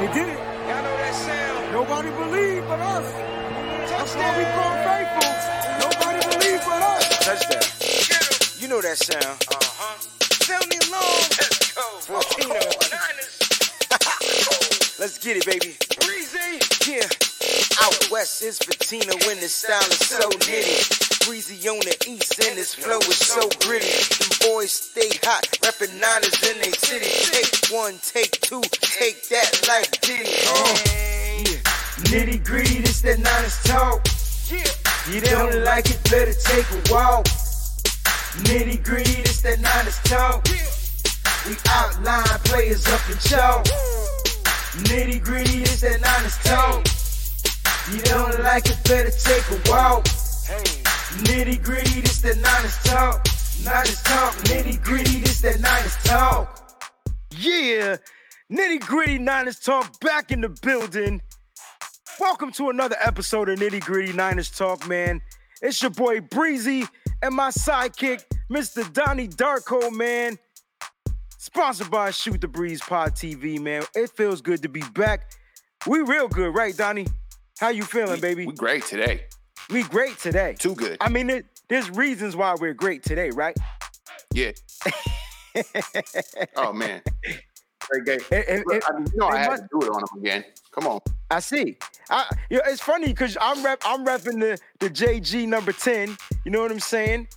They did it. Y'all know that sound. Nobody believed but us. That's why we Touchdown. call faithful. Nobody believed but us. Touchdown. You know that sound. Uh-huh. Sound the alarm. Let's go. 14 Niners. Let's get it, baby. Breezy. Yeah. Out west is patina when the style is so nitty. Breezy on the east and his flow is so gritty. Them boys stay hot, reppin' Niners in they city. Take one, take two, take that like Diddy. Uh. Yeah. Nitty gritty, this that Niners talk. Yeah. You don't like it, better take a walk. Nitty gritty, this that Niners talk. We outline players up in chalk. Nitty gritty, this that Niners talk. You don't like it, better take a walk. Nitty gritty, this that Niners talk. Niners talk. Nitty gritty, this that Niners talk. Yeah, nitty gritty Niners talk back in the building. Welcome to another episode of Nitty Gritty Niners Talk, man. It's your boy Breezy and my sidekick, Mr. Donnie Darko, man. Sponsored by Shoot the Breeze Pod TV, man. It feels good to be back. We real good, right, Donnie? How you feeling, We- baby? We great today. We great today. Too good. I mean, it, there's reasons why we're great today, right? Yeah. oh man. Great game. It- I mean, you know I had must- to do it on him again. Come on. I see. I, you know, it's funny because I'm rep, I'm repping the the JG number ten. You know what I'm saying?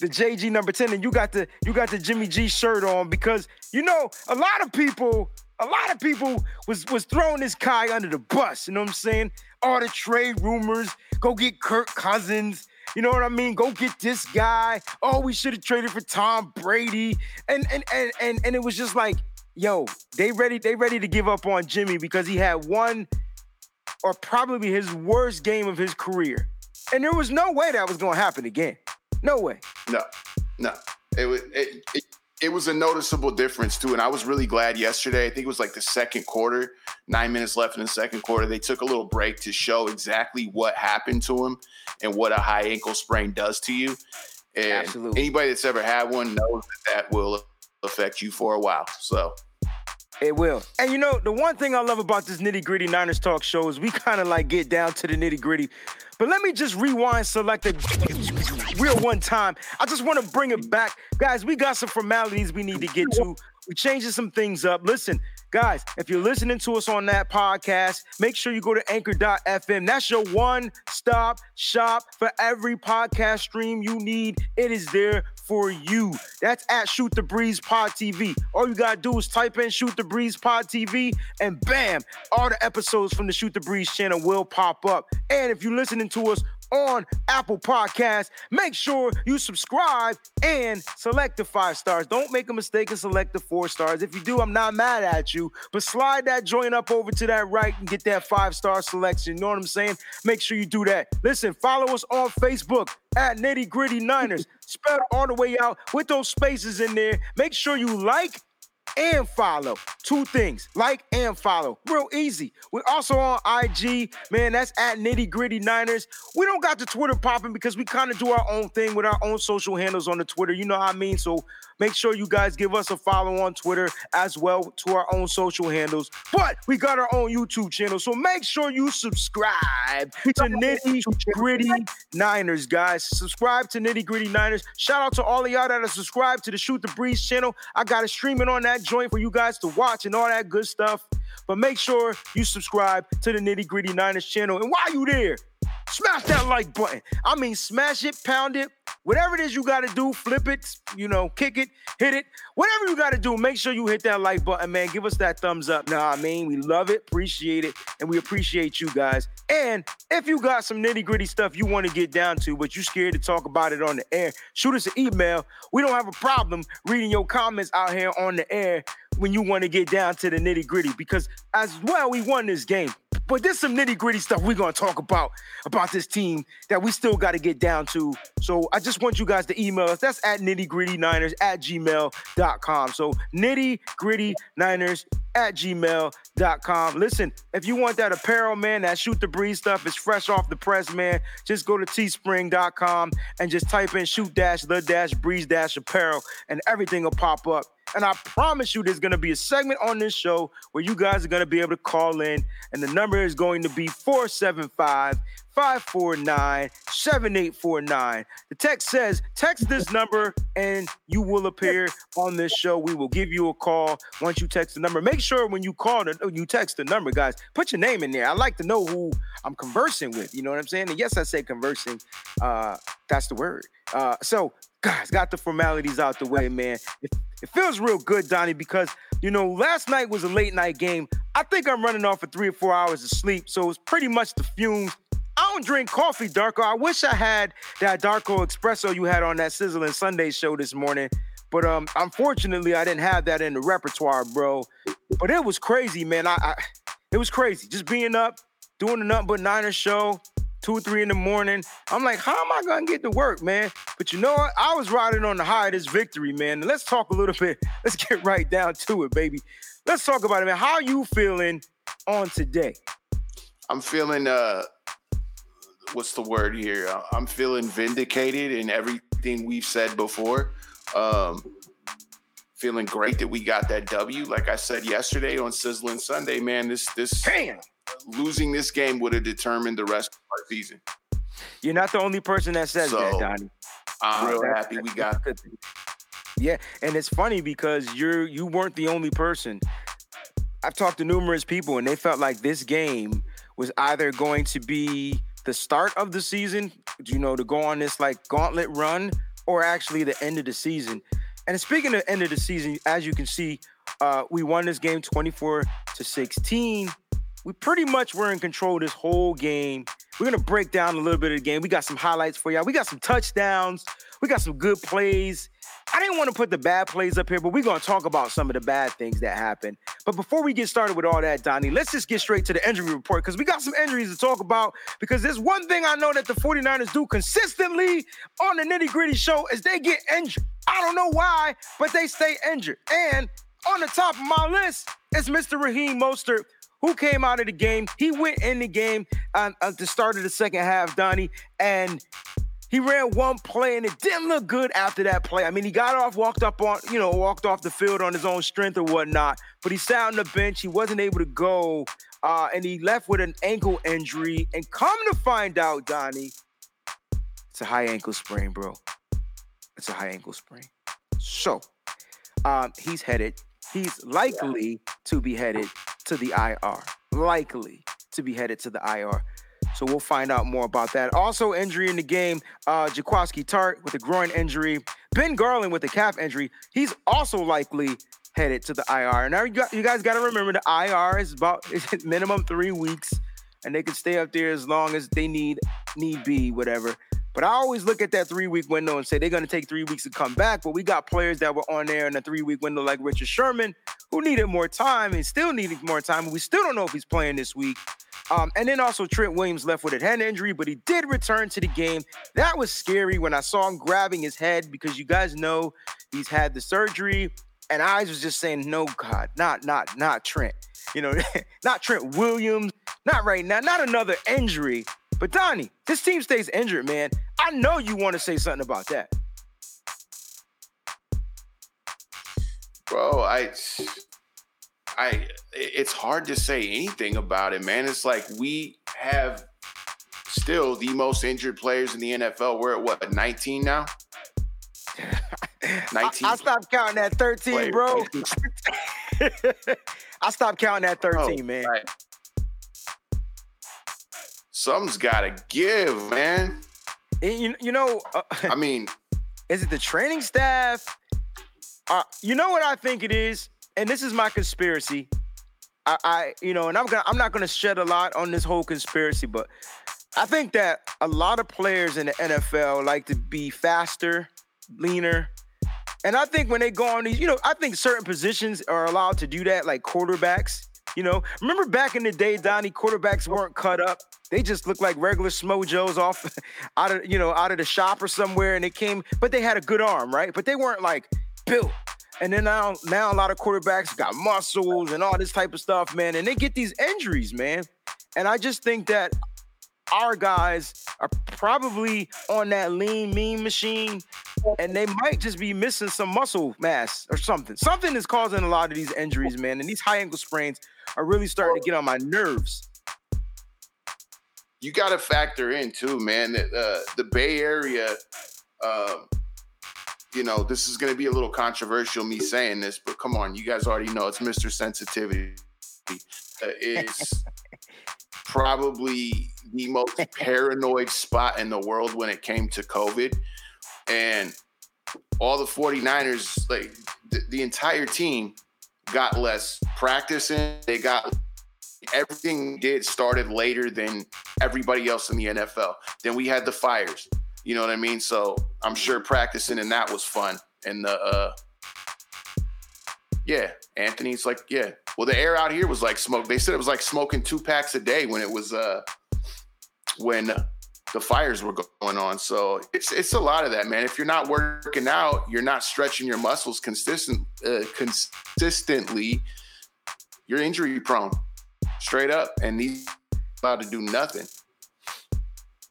The JG number ten, and you got the you got the Jimmy G shirt on because you know a lot of people, a lot of people was was throwing this guy under the bus. You know what I'm saying? All the trade rumors. Go get Kirk Cousins. You know what I mean? Go get this guy. Oh, we should have traded for Tom Brady. And and and and and it was just like, yo, they ready they ready to give up on Jimmy because he had one or probably his worst game of his career. And there was no way that was going to happen again. No way. No, no. It was it, it, it was a noticeable difference too, and I was really glad yesterday. I think it was like the second quarter, nine minutes left in the second quarter. They took a little break to show exactly what happened to him and what a high ankle sprain does to you. And Absolutely. anybody that's ever had one knows that that will affect you for a while. So It will. And you know, the one thing I love about this nitty gritty Niners talk show is we kind of like get down to the nitty gritty. But let me just rewind select the real one time. I just want to bring it back. Guys, we got some formalities we need to get to. We changing some things up. Listen, guys, if you're listening to us on that podcast, make sure you go to anchor.fm. That's your one stop shop for every podcast stream you need. It is there for you. That's at Shoot the Breeze Pod TV. All you gotta do is type in Shoot the Breeze Pod TV, and bam, all the episodes from the Shoot the Breeze channel will pop up. And if you're listening to us on Apple Podcasts, make sure you subscribe and select the five stars. Don't make a mistake and select the four stars. If you do, I'm not mad at you, but slide that joint up over to that right and get that five star selection. You know what I'm saying? Make sure you do that. Listen, follow us on Facebook at Nitty Gritty Niners. Spell it all the way out with those spaces in there. Make sure you like and follow. Two things like and follow. Real easy. We're also on IG, man. That's at Nitty Gritty Niners. We don't got the Twitter popping because we kind of do our own thing with our own social handles on the Twitter. You know what I mean? So make sure you guys give us a follow on Twitter as well to our own social handles. But we got our own YouTube channel. So make sure you subscribe to Nitty Gritty Niners, guys. Subscribe to Nitty Gritty Niners. Shout out to all of y'all that are subscribed to the Shoot the Breeze channel. I got it streaming on that joint for you guys to watch and all that good stuff. But make sure you subscribe to the Nitty Gritty Niners channel. And while you there, smash that like button. I mean, smash it, pound it, whatever it is you got to do, flip it, you know, kick it, hit it, whatever you got to do. Make sure you hit that like button, man. Give us that thumbs up. Nah, I mean, we love it, appreciate it, and we appreciate you guys. And if you got some nitty gritty stuff you want to get down to, but you scared to talk about it on the air, shoot us an email. We don't have a problem reading your comments out here on the air when you want to get down to the nitty gritty because as well we won this game but there's some nitty gritty stuff we're to talk about about this team that we still got to get down to. So i just want you guys to email us. That's at nitty gritty niners at gmail.com so nitty gritty niners at gmail.com listen if you want that apparel man that shoot the breeze stuff is fresh off the press man just go to teespring.com and just type in shoot dash the dash breeze dash apparel and everything will pop up. And I promise you, there's gonna be a segment on this show where you guys are gonna be able to call in, and the number is going to be 475 549 7849. The text says, text this number and you will appear on this show. We will give you a call once you text the number. Make sure when you call, the, you text the number, guys, put your name in there. I like to know who I'm conversing with. You know what I'm saying? And yes, I say conversing. Uh, that's the word. Uh, so, guys, got the formalities out the way, man. It, it feels real good, Donnie, because, you know, last night was a late night game. I think I'm running off for three or four hours of sleep. So it's pretty much the fumes I don't drink coffee, Darko. I wish I had that Darko espresso you had on that Sizzling Sunday show this morning. But um, unfortunately, I didn't have that in the repertoire, bro. But it was crazy, man. I, I it was crazy. Just being up, doing the Nothing But Niners show, two or three in the morning. I'm like, how am I gonna get to work, man? But you know what? I was riding on the high of this victory, man. let's talk a little bit. Let's get right down to it, baby. Let's talk about it, man. How you feeling on today? I'm feeling uh what's the word here? I'm feeling vindicated in everything we've said before. Um, feeling great that we got that W. Like I said yesterday on Sizzling Sunday, man, this this Damn. Losing this game would have determined the rest of our season. You're not the only person that says so, that, Donnie. I'm real happy we got. Yeah, and it's funny because you're you weren't the only person. I've talked to numerous people, and they felt like this game was either going to be the start of the season, you know, to go on this like gauntlet run, or actually the end of the season. And speaking of end of the season, as you can see, uh, we won this game 24 to 16. We pretty much were in control this whole game. We're gonna break down a little bit of the game. We got some highlights for y'all. We got some touchdowns. We got some good plays. I didn't want to put the bad plays up here, but we're to talk about some of the bad things that happened. But before we get started with all that, Donnie, let's just get straight to the injury report because we got some injuries to talk about. Because there's one thing I know that the 49ers do consistently on the nitty gritty show is they get injured. I don't know why, but they stay injured. And on the top of my list is Mr. Raheem Mostert, who came out of the game. He went in the game uh, at the start of the second half, Donnie, and he ran one play and it didn't look good after that play. I mean, he got off, walked up on, you know, walked off the field on his own strength or whatnot, but he sat on the bench. He wasn't able to go, uh, and he left with an ankle injury. And come to find out, Donnie, it's a high ankle sprain, bro. It's a high ankle sprain. So, um, he's headed, he's likely to be headed to the IR. Likely to be headed to the IR. So we'll find out more about that. Also, injury in the game, uh, Jaquiski Tartt with a groin injury. Ben Garland with a calf injury. He's also likely headed to the IR. And now, you, got, you guys got to remember the IR is about minimum three weeks, and they can stay up there as long as they need need be, whatever. But I always look at that three week window and say they're going to take three weeks to come back. But we got players that were on there in a three week window, like Richard Sherman, who needed more time and still needed more time. We still don't know if he's playing this week. Um, and then also Trent Williams left with a head injury, but he did return to the game. That was scary when I saw him grabbing his head because you guys know he's had the surgery. And I was just saying, no, God, not, not, not Trent. You know, not Trent Williams, not right now, not another injury. But Donnie, this team stays injured, man. I know you want to say something about that. Bro, I I it's hard to say anything about it, man. It's like we have still the most injured players in the NFL. We're at what, 19 now? 19. I, I stopped counting at 13, players. bro. I stopped counting at 13, oh, man. Right. Something's got to give, man. You, you know, uh, I mean, is it the training staff? Uh, you know what I think it is? and this is my conspiracy. I, I, you know, and I'm gonna I'm not gonna shed a lot on this whole conspiracy, but I think that a lot of players in the NFL like to be faster, leaner. And I think when they go on these, you know, I think certain positions are allowed to do that, like quarterbacks. You know, remember back in the day, Donnie, quarterbacks weren't cut up. They just looked like regular smojos off out of, you know, out of the shop or somewhere, and they came, but they had a good arm, right? But they weren't like built and then now, now a lot of quarterbacks got muscles and all this type of stuff, man, and they get these injuries, man. And I just think that our guys are probably on that lean, mean machine, and they might just be missing some muscle mass or something. Something is causing a lot of these injuries, man. And these high ankle sprains are really starting to get on my nerves. You got to factor in too, man. That uh, the Bay Area, um, you know, this is going to be a little controversial me saying this, but come on, you guys already know it's Mr. Sensitivity. Uh, it's probably the most paranoid spot in the world when it came to COVID. And all the 49ers, like the, the entire team, got less practice in. They got everything did started later than everybody else in the NFL. Then we had the fires. You know what I mean? So I'm sure practicing and that was fun. And the uh yeah, Anthony's like, yeah. Well, the air out here was like smoke. They said it was like smoking two packs a day when it was uh when the fires were going on. So it's it's a lot of that, man. If you're not working out, you're not stretching your muscles consistent uh, consistently. You're injury prone, straight up, and these about to do nothing.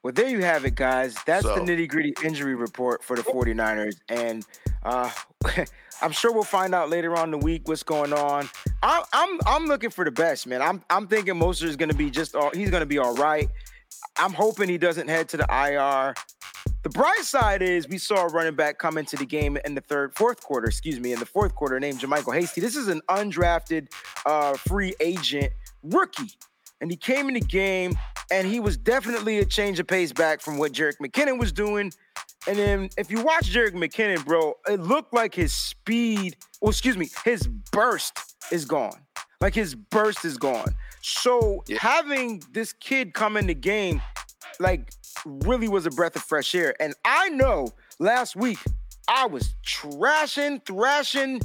Well, there you have it, guys. That's so, the nitty gritty injury report for the 49ers. And uh, I'm sure we'll find out later on the week what's going on. I, I'm I'm looking for the best, man. I'm I'm thinking Mostert is going to be just all, he's going to be all right. I'm hoping he doesn't head to the IR. The bright side is we saw a running back come into the game in the third, fourth quarter, excuse me, in the fourth quarter named JaMycal Hasty. This is an undrafted uh, free agent rookie. And he came in the game and he was definitely a change of pace back from what Jerick McKinnon was doing. And then if you watch Jerick McKinnon, bro, it looked like his speed, well, excuse me, his burst is gone. Like his burst is gone. So yeah. having this kid come in the game, like, really was a breath of fresh air. And I know last week I was trashing, thrashing,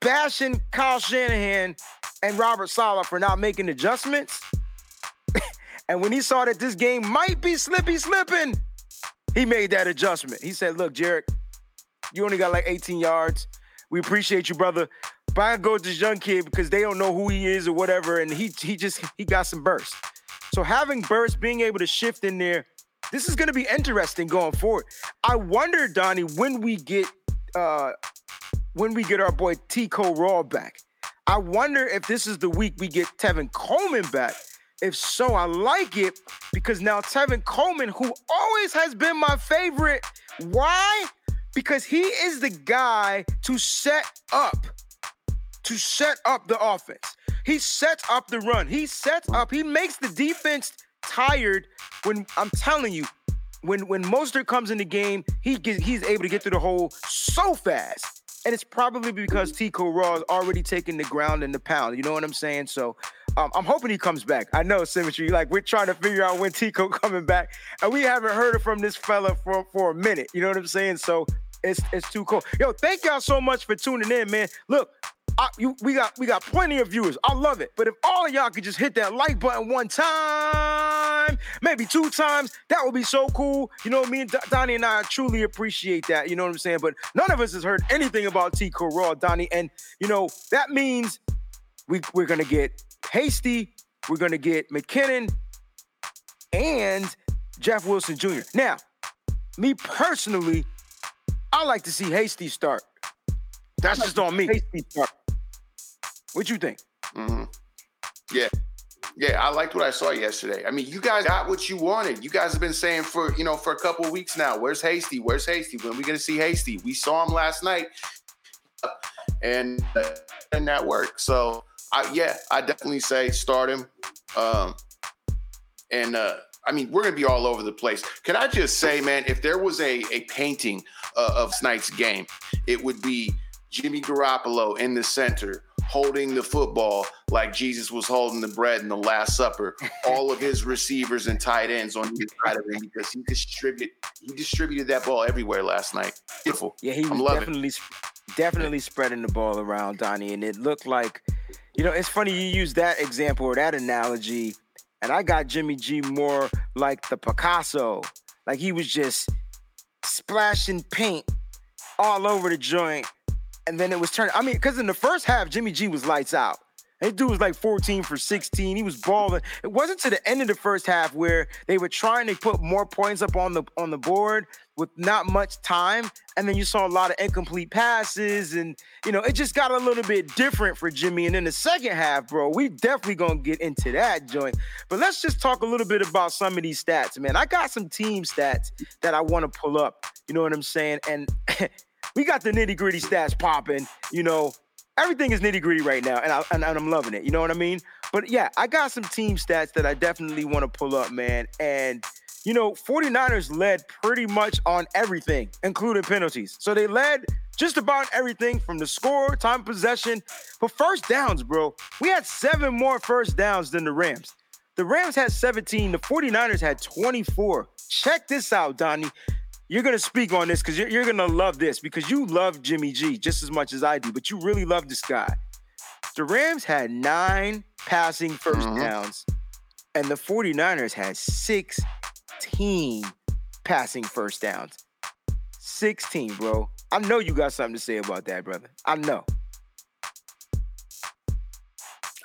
bashing Kyle Shanahan and Robert Saleh for not making adjustments. And when he saw that this game might be slippy slipping, he made that adjustment. He said, Look, Jerick, you only got like 18 yards. We appreciate you, brother. But I this young kid because they don't know who he is or whatever. And he he just he got some burst. So having burst, being able to shift in there, this is gonna be interesting going forward. I wonder, Donnie, when we get uh when we get our boy Tico Raw back. I wonder if this is the week we get Tevin Coleman back if so, I like it because now Tevin Coleman, who always has been my favorite, why? Because he is the guy to set up, to set up the offense. He sets up the run. He sets up, he makes the defense tired when I'm telling you, when when Mostert comes in the game, he gets, he's able to get through the hole so fast. And it's probably because Tico Raw is already taking the ground and the pound. You know what I'm saying? So um, I'm hoping he comes back. I know symmetry. Like we're trying to figure out when Tico coming back, and we haven't heard from this fella for for a minute. You know what I'm saying? So it's it's too cool. Yo, thank y'all so much for tuning in, man. Look, I, you, we got we got plenty of viewers. I love it. But if all of y'all could just hit that like button one time, maybe two times, that would be so cool. You know, me and Donnie and I truly appreciate that. You know what I'm saying? But none of us has heard anything about Tico Raw, Donnie, and you know that means we we're gonna get Hasty, we're gonna get McKinnon and Jeff Wilson Jr. Now, me personally, I like to see Hasty start. That's just on me. Hasty start. What you think? Mm-hmm. Yeah. Yeah, I liked what I saw yesterday. I mean, you guys got what you wanted. You guys have been saying for, you know, for a couple weeks now, where's Hasty? Where's Hasty? When are we to see Hasty? We saw him last night and, uh, and that worked. So, I, yeah, I definitely say start him. Um, and, uh, I mean, we're to be all over the place. Can I just say, man, if there was a, a painting uh, of tonight's game, it would be Jimmy Garoppolo in the center holding the football like Jesus was holding the bread in the Last Supper. All of his receivers and tight ends on the side of him because he distributed he distributed that ball everywhere last night. Beautiful. Yeah, he was definitely definitely spreading the ball around, Donnie, and it looked like you know it's funny you use that example or that analogy, and I got Jimmy G more like the Picasso, like he was just splashing paint all over the joint and then it was turned. I mean, because in the first half, Jimmy G was lights out. His dude was like 14 for 16. He was balling. It wasn't to the end of the first half where they were trying to put more points up on the on the board with not much time, and then you saw a lot of incomplete passes, and you know it just got a little bit different for Jimmy. And in the second half, bro, we definitely gonna get into that joint. But let's just talk a little bit about some of these stats, man. I got some team stats that I want to pull up. You know what I'm saying? And we got the nitty gritty stats popping. You know, everything is nitty gritty right now, and, I, and, I'm loving it. You know what I mean? But yeah, I got some team stats that I definitely want to pull up, man. And you know, 49ers led pretty much on everything, including penalties. So they led just about everything from the score, time possession, but first downs, bro. We had seven more first downs than the Rams. The Rams had 17, the 49ers had 24. Check this out, Donnie you're gonna speak on this because you're, you're gonna love this because you love Jimmy G just as much as I do, but you really love this guy. The Rams had nine passing 1st mm-hmm. downs, and the 49ers had 16 passing first downs. 16, bro. I know you got something to say about that, brother. I know.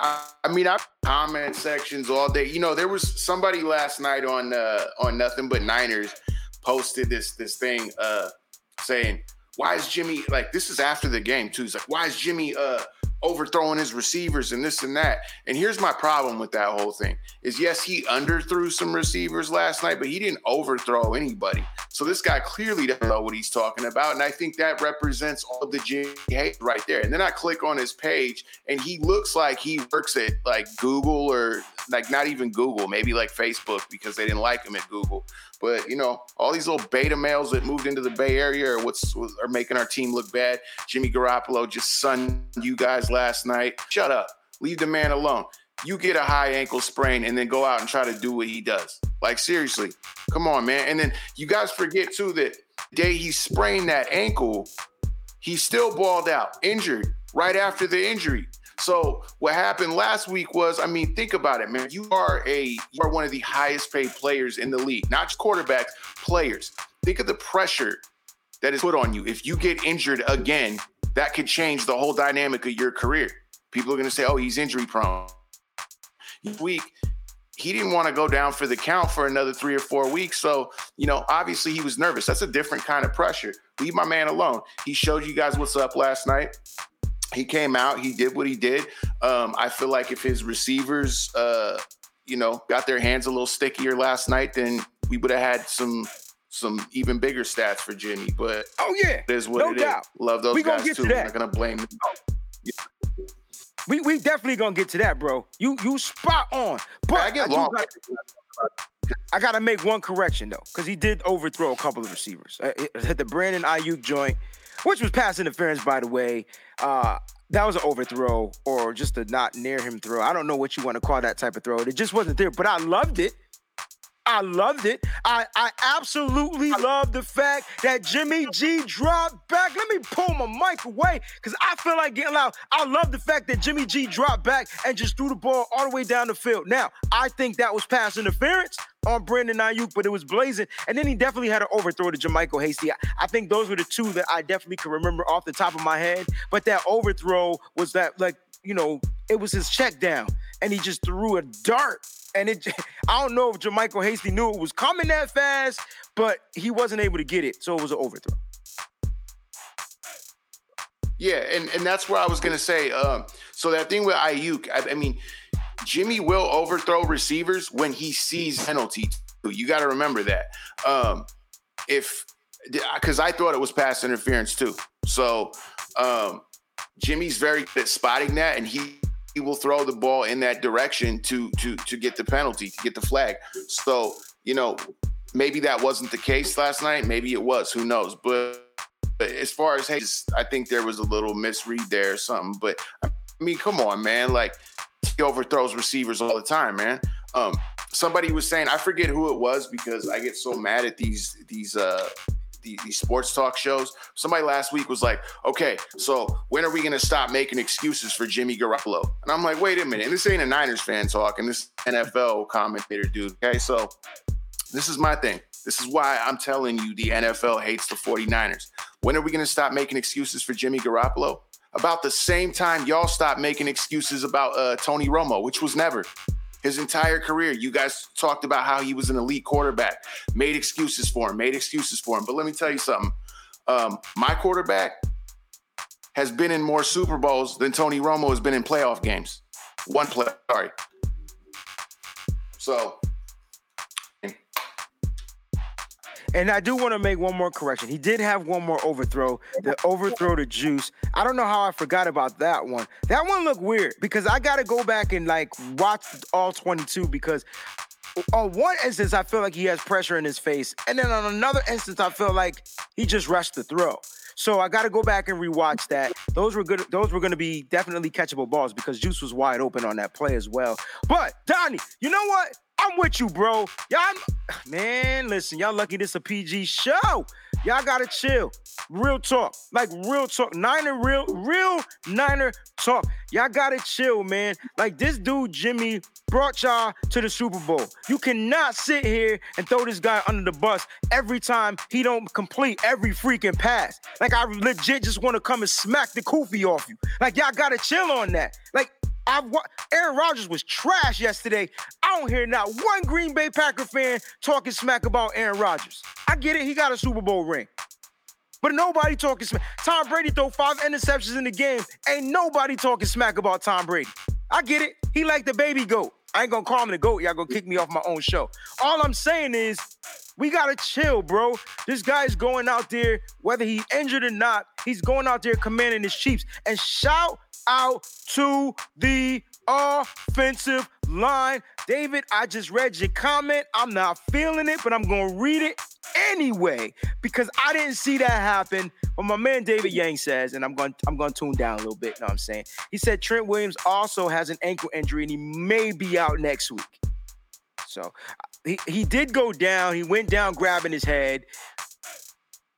I mean, I comment sections all day. You know, there was somebody last night on uh, on Nothing But Niners posted this this thing uh saying, why is Jimmy like this is after the game too? He's like, why is Jimmy uh overthrowing his receivers and this and that. And here's my problem with that whole thing is yes, he underthrew some receivers last night, but he didn't overthrow anybody. So this guy clearly doesn't know what he's talking about. And I think that represents all the Jimmy hate right there. And then I click on his page and he looks like he works at like Google or like not even Google, maybe like Facebook because they didn't like him at Google. But you know, all these little beta males that moved into the Bay Area are what's are making our team look bad. Jimmy Garoppolo just sunned you guys last night. Shut up. Leave the man alone. You get a high ankle sprain and then go out and try to do what he does. Like seriously, come on, man. And then you guys forget too that day he sprained that ankle, he still balled out, injured right after the injury. So what happened last week was, I mean, think about it, man. You are a you are one of the highest paid players in the league, not just quarterbacks, players. Think of the pressure that is put on you. If you get injured again, that could change the whole dynamic of your career. People are going to say, "Oh, he's injury prone." Week, he didn't want to go down for the count for another three or four weeks. So, you know, obviously he was nervous. That's a different kind of pressure. Leave my man alone. He showed you guys what's up last night he came out, he did what he did. Um, I feel like if his receivers, uh, you know, got their hands a little stickier last night, then we would have had some some even bigger stats for Jimmy. But oh yeah, is what no it doubt. Is. Love those we guys too. To I'm not gonna blame them. Yeah. We we definitely gonna get to that, bro. You you spot on. But I get long. I gotta make one correction though, because he did overthrow a couple of receivers. Uh, hit the Brandon Aiyuk joint which was pass interference, by the way. Uh, that was an overthrow or just a not near him throw. I don't know what you want to call that type of throw. It just wasn't there, but I loved it. I loved it. I, I absolutely love the fact that Jimmy G dropped back. Let me pull my mic away because I feel like getting loud. I love the fact that Jimmy G dropped back and just threw the ball all the way down the field. Now, I think that was pass interference on Brandon Aiyuk, but it was blazing. And then he definitely had an overthrow to JaMycal Hasty. I, I think those were the two that I definitely can remember off the top of my head. But that overthrow was that, like, you know, it was his check down and he just threw a dart and it I don't know if JaMycal Hasty knew it was coming that fast, but he wasn't able to get it, so it was an overthrow. Yeah, and, and that's where I was gonna say. Um, so that thing with Aiyuk, I, I mean, Jimmy will overthrow receivers when he sees penalty. You got to remember that. Um, if because I thought it was pass interference too. So um, Jimmy's very good at spotting that, and he he will throw the ball in that direction to to to get the penalty, to get the flag. So, you know, maybe that wasn't the case last night. Maybe it was. Who knows? But, but as far as hey, I think there was a little misread there or something. But I mean, come on, man. Like he overthrows receivers all the time, man. Um, somebody was saying, I forget who it was because I get so mad at these these uh the, these sports talk shows. Somebody last week was like, okay, so when are we going to stop making excuses for Jimmy Garoppolo? And I'm like, wait a minute. And this ain't a Niners fan talking. This NFL commentator dude. Okay. So this is my thing. This is why I'm telling you the NFL hates the 49ers. When are we going to stop making excuses for Jimmy Garoppolo? About the same time y'all stopped making excuses about uh, Tony Romo, which was never. His entire career, you guys talked about how he was an elite quarterback, made excuses for him, made excuses for him. But let me tell you something. Um, my quarterback has been in more Super Bowls than Tony Romo has been in playoff games. One play, sorry. So And I do want to make one more correction. He did have one more overthrow, the overthrow to Juice. I don't know how I forgot about that one. That one looked weird because I got to go back and like watch all 22 because uh, on one instance I feel like he has pressure in his face, and then on another instance I feel like he just rushed the throw. So I got to go back and rewatch that. Those were good. Those were going to be definitely catchable balls because Juice was wide open on that play as well. But Donnie, you know what? I'm with you, bro. Y'all, man, listen, y'all lucky this a PG show. Y'all gotta chill. Real talk. Like real talk. Niner real, real Niner talk. Y'all gotta chill, man. Like this dude, Jimmy, brought y'all to the Super Bowl. You cannot sit here and throw this guy under the bus every time he don't complete every freaking pass. Like I legit just want to come and smack the koofy off you. Like y'all gotta chill on that. Like I've Aaron Rodgers was trash yesterday. I don't hear not one Green Bay Packer fan talking smack about Aaron Rodgers. I get it, he got a Super Bowl ring. But nobody talking smack. Tom Brady throw five interceptions in the game. Ain't nobody talking smack about Tom Brady. I get it. He like the baby goat. I ain't gonna call him the goat. Y'all gonna kick me off my own show. All I'm saying is, we gotta chill, bro. This guy's going out there, whether he injured or not, he's going out there commanding his Chiefs. And shout out to the offensive line. David, I just read your comment. I'm not feeling it, but I'm going to read it anyway because I didn't see that happen. But my man David Yang says, and I'm going I'm going to tune down a little bit, you know what I'm saying? He said Trent Williams also has an ankle injury and he may be out next week. So he, he did go down. He went down grabbing his head.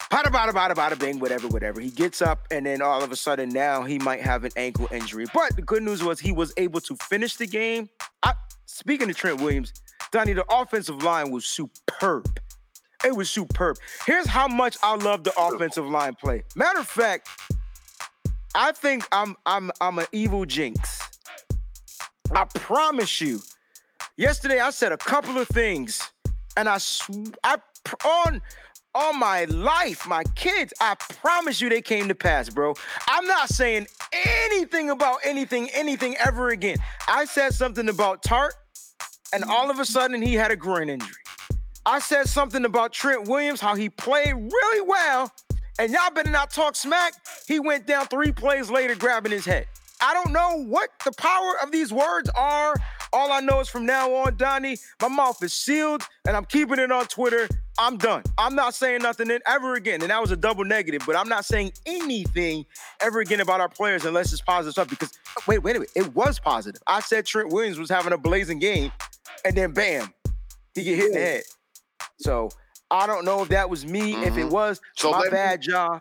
Bada bada bada bada bing, whatever, whatever. He gets up, and then all of a sudden now he might have an ankle injury. But the good news was he was able to finish the game. I, speaking of Trent Williams, Donnie, the offensive line was superb. It was superb. Here's how much I love the offensive line play. Matter of fact, I think I'm I'm I'm an evil jinx. I promise you. Yesterday I said a couple of things, and I sw- I on all my life, my kids, I promise you they came to pass, bro. I'm not saying anything about anything, anything ever again. I said something about Tartt, and all of a sudden he had a groin injury. I said something about Trent Williams, how he played really well, and y'all better not talk smack. He went down three plays later, grabbing his head. I don't know what the power of these words are. All I know is from now on, Donnie, my mouth is sealed and I'm keeping it on Twitter. I'm done. I'm not saying nothing ever again. And that was a double negative, but I'm not saying anything ever again about our players unless it's positive stuff. Because wait, wait a minute. It was positive. I said Trent Williams was having a blazing game, and then bam, he get hit in the head. So I don't know if that was me. Mm-hmm. If it mm-hmm. was, so my bad, John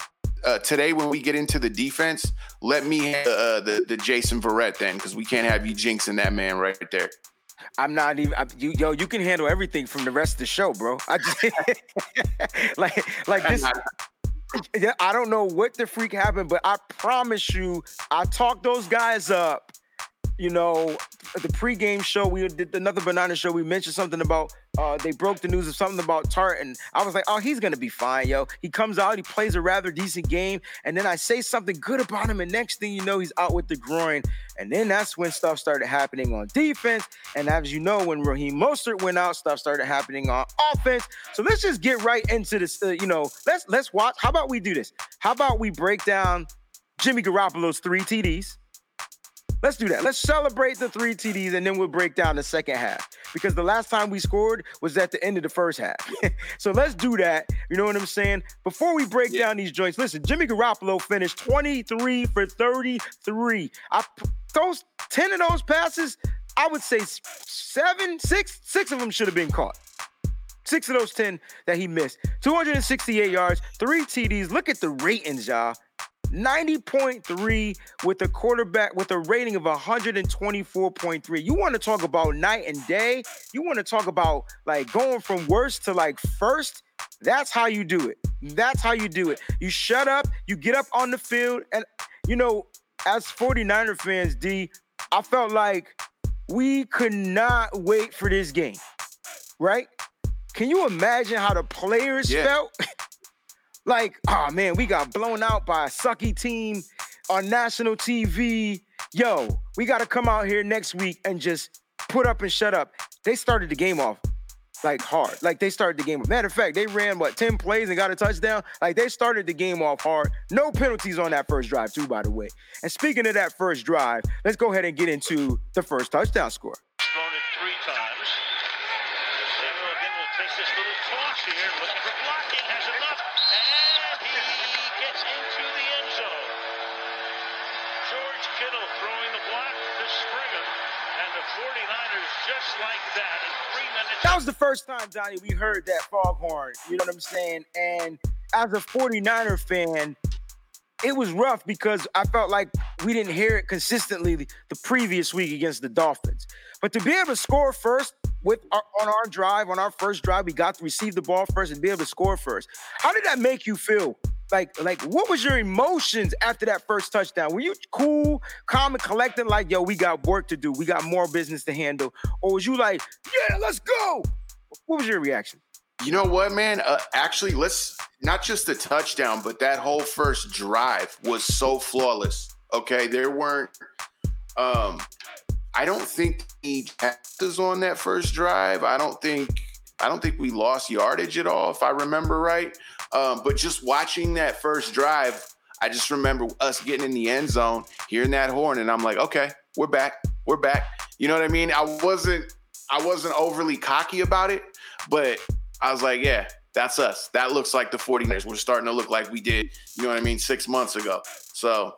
uh, today when we get into the defense, let me uh, the the Jason Verrett then, because we can't have you jinxing that man right there. I'm not even I, you, yo. You can handle everything from the rest of the show, bro. I just like like this. Yeah, I don't know what the freak happened, but I promise you, I talked those guys up you know, the pregame show, we did another banana show. We mentioned something about uh, they broke the news of something about Tartt, and I was like, oh, he's gonna be fine, yo. He comes out, he plays a rather decent game, and then I say something good about him, and next thing you know, he's out with the groin, and then that's when stuff started happening on defense. And as you know, when Raheem Mostert went out, stuff started happening on offense. So let's just get right into this. Uh, you know, let's let's watch. How about we do this? How about we break down Jimmy Garoppolo's three TDs? Let's do that. Let's celebrate the three TDs and then we'll break down the second half. Because the last time we scored was at the end of the first half. so let's do that. You know what I'm saying? Before we break down these joints, listen, Jimmy Garoppolo finished 23 for 33. I, those 10 of those passes, I would say seven, six, six of them should have been caught. Six of those 10 that he missed. 268 yards, three TDs. Look at the ratings, y'all. 90.3 with a quarterback with a rating of 124.3. You want to talk about night and day? You want to talk about like going from worst to like first? That's how you do it. That's how you do it. You shut up, you get up on the field, and you know, as 49er fans, D, I felt like we could not wait for this game, right? Can you imagine how the players yeah. felt? like, oh man, we got blown out by a sucky team on national TV. Yo, we got to come out here next week and just put up and shut up. They started the game off like hard. Like they started the game. Matter of fact, they ran what 10 plays and got a touchdown. Like they started the game off hard. No penalties on that first drive, too, by the way. And speaking of that first drive, let's go ahead and get into the first touchdown score. Thrown it three times. Samuel again will take this little toss here, looking for blocking, has enough, and he gets into the end zone. George Kittle throwing the block to Springer, and the 49ers just like that that was the first time, Donnie, we heard that foghorn. You know what I'm saying? And as a 49er fan, it was rough because I felt like we didn't hear it consistently the, the previous week against the Dolphins. But to be able to score first with our, on our drive, on our first drive, we got to receive the ball first and be able to score first. How did that make you feel? Like, like, what was your emotions after that first touchdown? Were you cool, calm, and collected? Like, yo, we got work to do. We got more business to handle. Or was you like, yeah, let's go? What was your reaction? You know what, man? Uh, actually, let's not just the touchdown, but that whole first drive was so flawless. Okay, there weren't. Um, I don't think he passes on that first drive. I don't think. I don't think we lost yardage at all, if I remember right. Um, but just watching that first drive, I just remember us getting in the end zone, hearing that horn, and I'm like, okay, we're back, we're back. You know what I mean? I wasn't, I wasn't overly cocky about it, but I was like, yeah, that's us. That looks like the 49ers. We're starting to look like we did, you know what I mean, six months ago. So,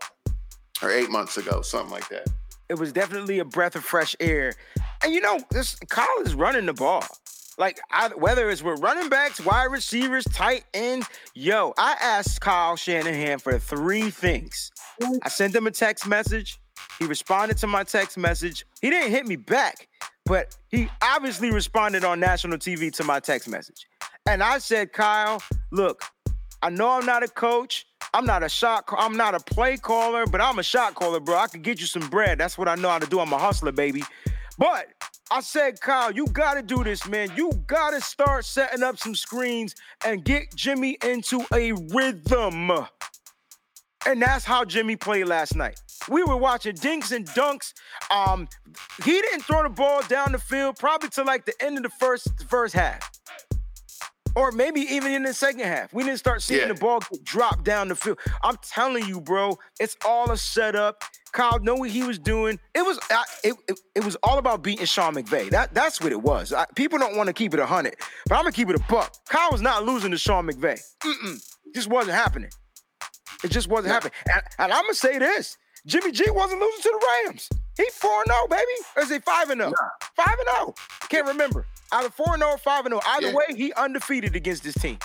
or eight months ago, something like that. It was definitely a breath of fresh air. And you know, this Kyle is running the ball. Like I, whether it's with running backs, wide receivers, tight ends, yo, I asked Kyle Shanahan for three things. I sent him a text message. He responded to my text message. He didn't hit me back, but he obviously responded on national TV to my text message. And I said, Kyle, look, I know I'm not a coach. I'm not a shot. I'm not a play caller, but I'm a shot caller, bro. I could get you some bread. That's what I know how to do. I'm a hustler, baby. But I said, Kyle, you got to do this, man. You got to start setting up some screens and get Jimmy into a rhythm. And that's how Jimmy played last night. We were watching dinks and dunks. Um, he didn't throw the ball down the field probably to like the end of the first first half. Or maybe even in the second half. We didn't start seeing yeah. the ball drop down the field. I'm telling you, bro, it's all a setup. Kyle know what he was doing. It was it, it, it, was all about beating Sean McVay. That that's what it was. I, people don't want to keep it a hundred, but I'm gonna keep it a buck. Kyle was not losing to Sean McVay. Mm-mm. Just wasn't happening. It just wasn't yeah. happening. And, and, I'm gonna say this: Jimmy G wasn't losing to the Rams. He four zero, oh, baby. Or is he five and zero? Oh? Five and zero. Can't remember. And zero or five and zero. Either yeah. way, he undefeated against this team.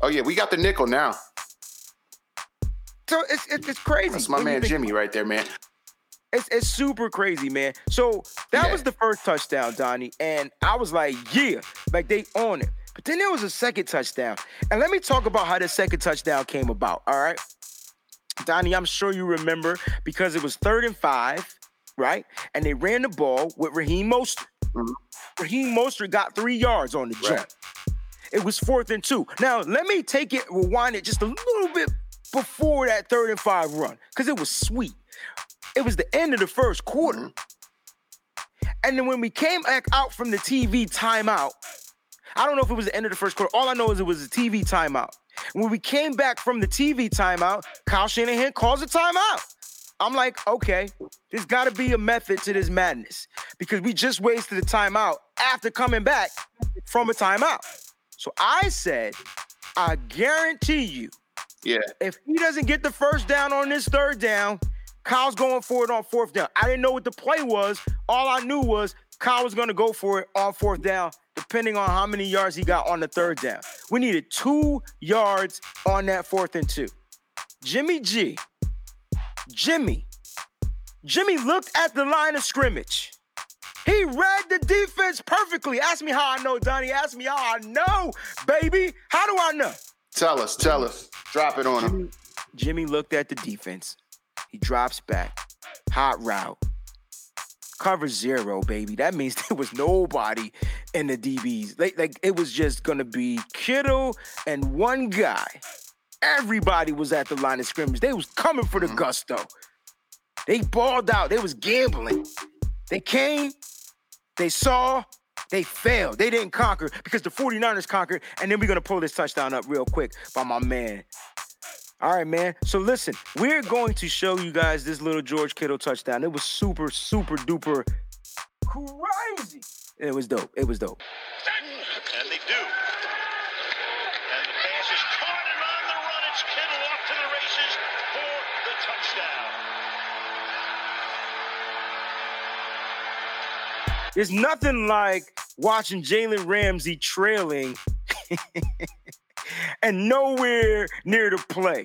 Oh yeah, we got the nickel now. So it's it's crazy. That's my man Jimmy right there, man. It's it's super crazy, man. So that yeah. was the first touchdown, Donnie, and I was like, yeah, like they own it. But then there was a second touchdown, and let me talk about how the second touchdown came about. All right, Donnie, I'm sure you remember because it was third and five, right? And they ran the ball with Raheem Mostert. Mm-hmm. Raheem Mostert got three yards on the jump. Right. It was fourth and two. Now let me take it, rewind it just a little bit before that third and five run because it was sweet. It was the end of the first quarter. Mm-hmm. And then when we came back out from the TV timeout, I don't know if it was the end of the first quarter. All I know is it was a TV timeout. When we came back from the TV timeout, Kyle Shanahan calls a timeout. I'm like, okay, there's got to be a method to this madness because we just wasted a timeout after coming back from a timeout. So I said, I guarantee you, yeah. If he doesn't get the first down on this third down, Kyle's going for it on fourth down. I didn't know what the play was. All I knew was Kyle was going to go for it on fourth down, depending on how many yards he got on the third down. We needed two yards on that fourth and two. Jimmy G, Jimmy, Jimmy looked at the line of scrimmage. He read the defense perfectly. Ask me how I know, Donnie. Ask me how I know, baby. How do I know? Tell us, tell us. Drop it on Jimmy, him. Jimmy looked at the defense. He drops back. Hot route. Cover zero, baby. That means there was nobody in the DBs. Like, like it was just gonna be Kittle and one guy. Everybody was at the line of scrimmage. They was coming for the mm-hmm. gusto. They balled out. They was gambling. They came, they saw, they failed. They didn't conquer because the 49ers conquered. And then we're going to pull this touchdown up real quick by my man. All right, man. So listen, we're going to show you guys this little George Kittle touchdown. It was super, super duper crazy. It was dope. It was dope. And they do. And the pass is caught, and on the run, it's Kittle off to the races for the touchdown. There's nothing like watching Jalen Ramsey trailing and nowhere near the play.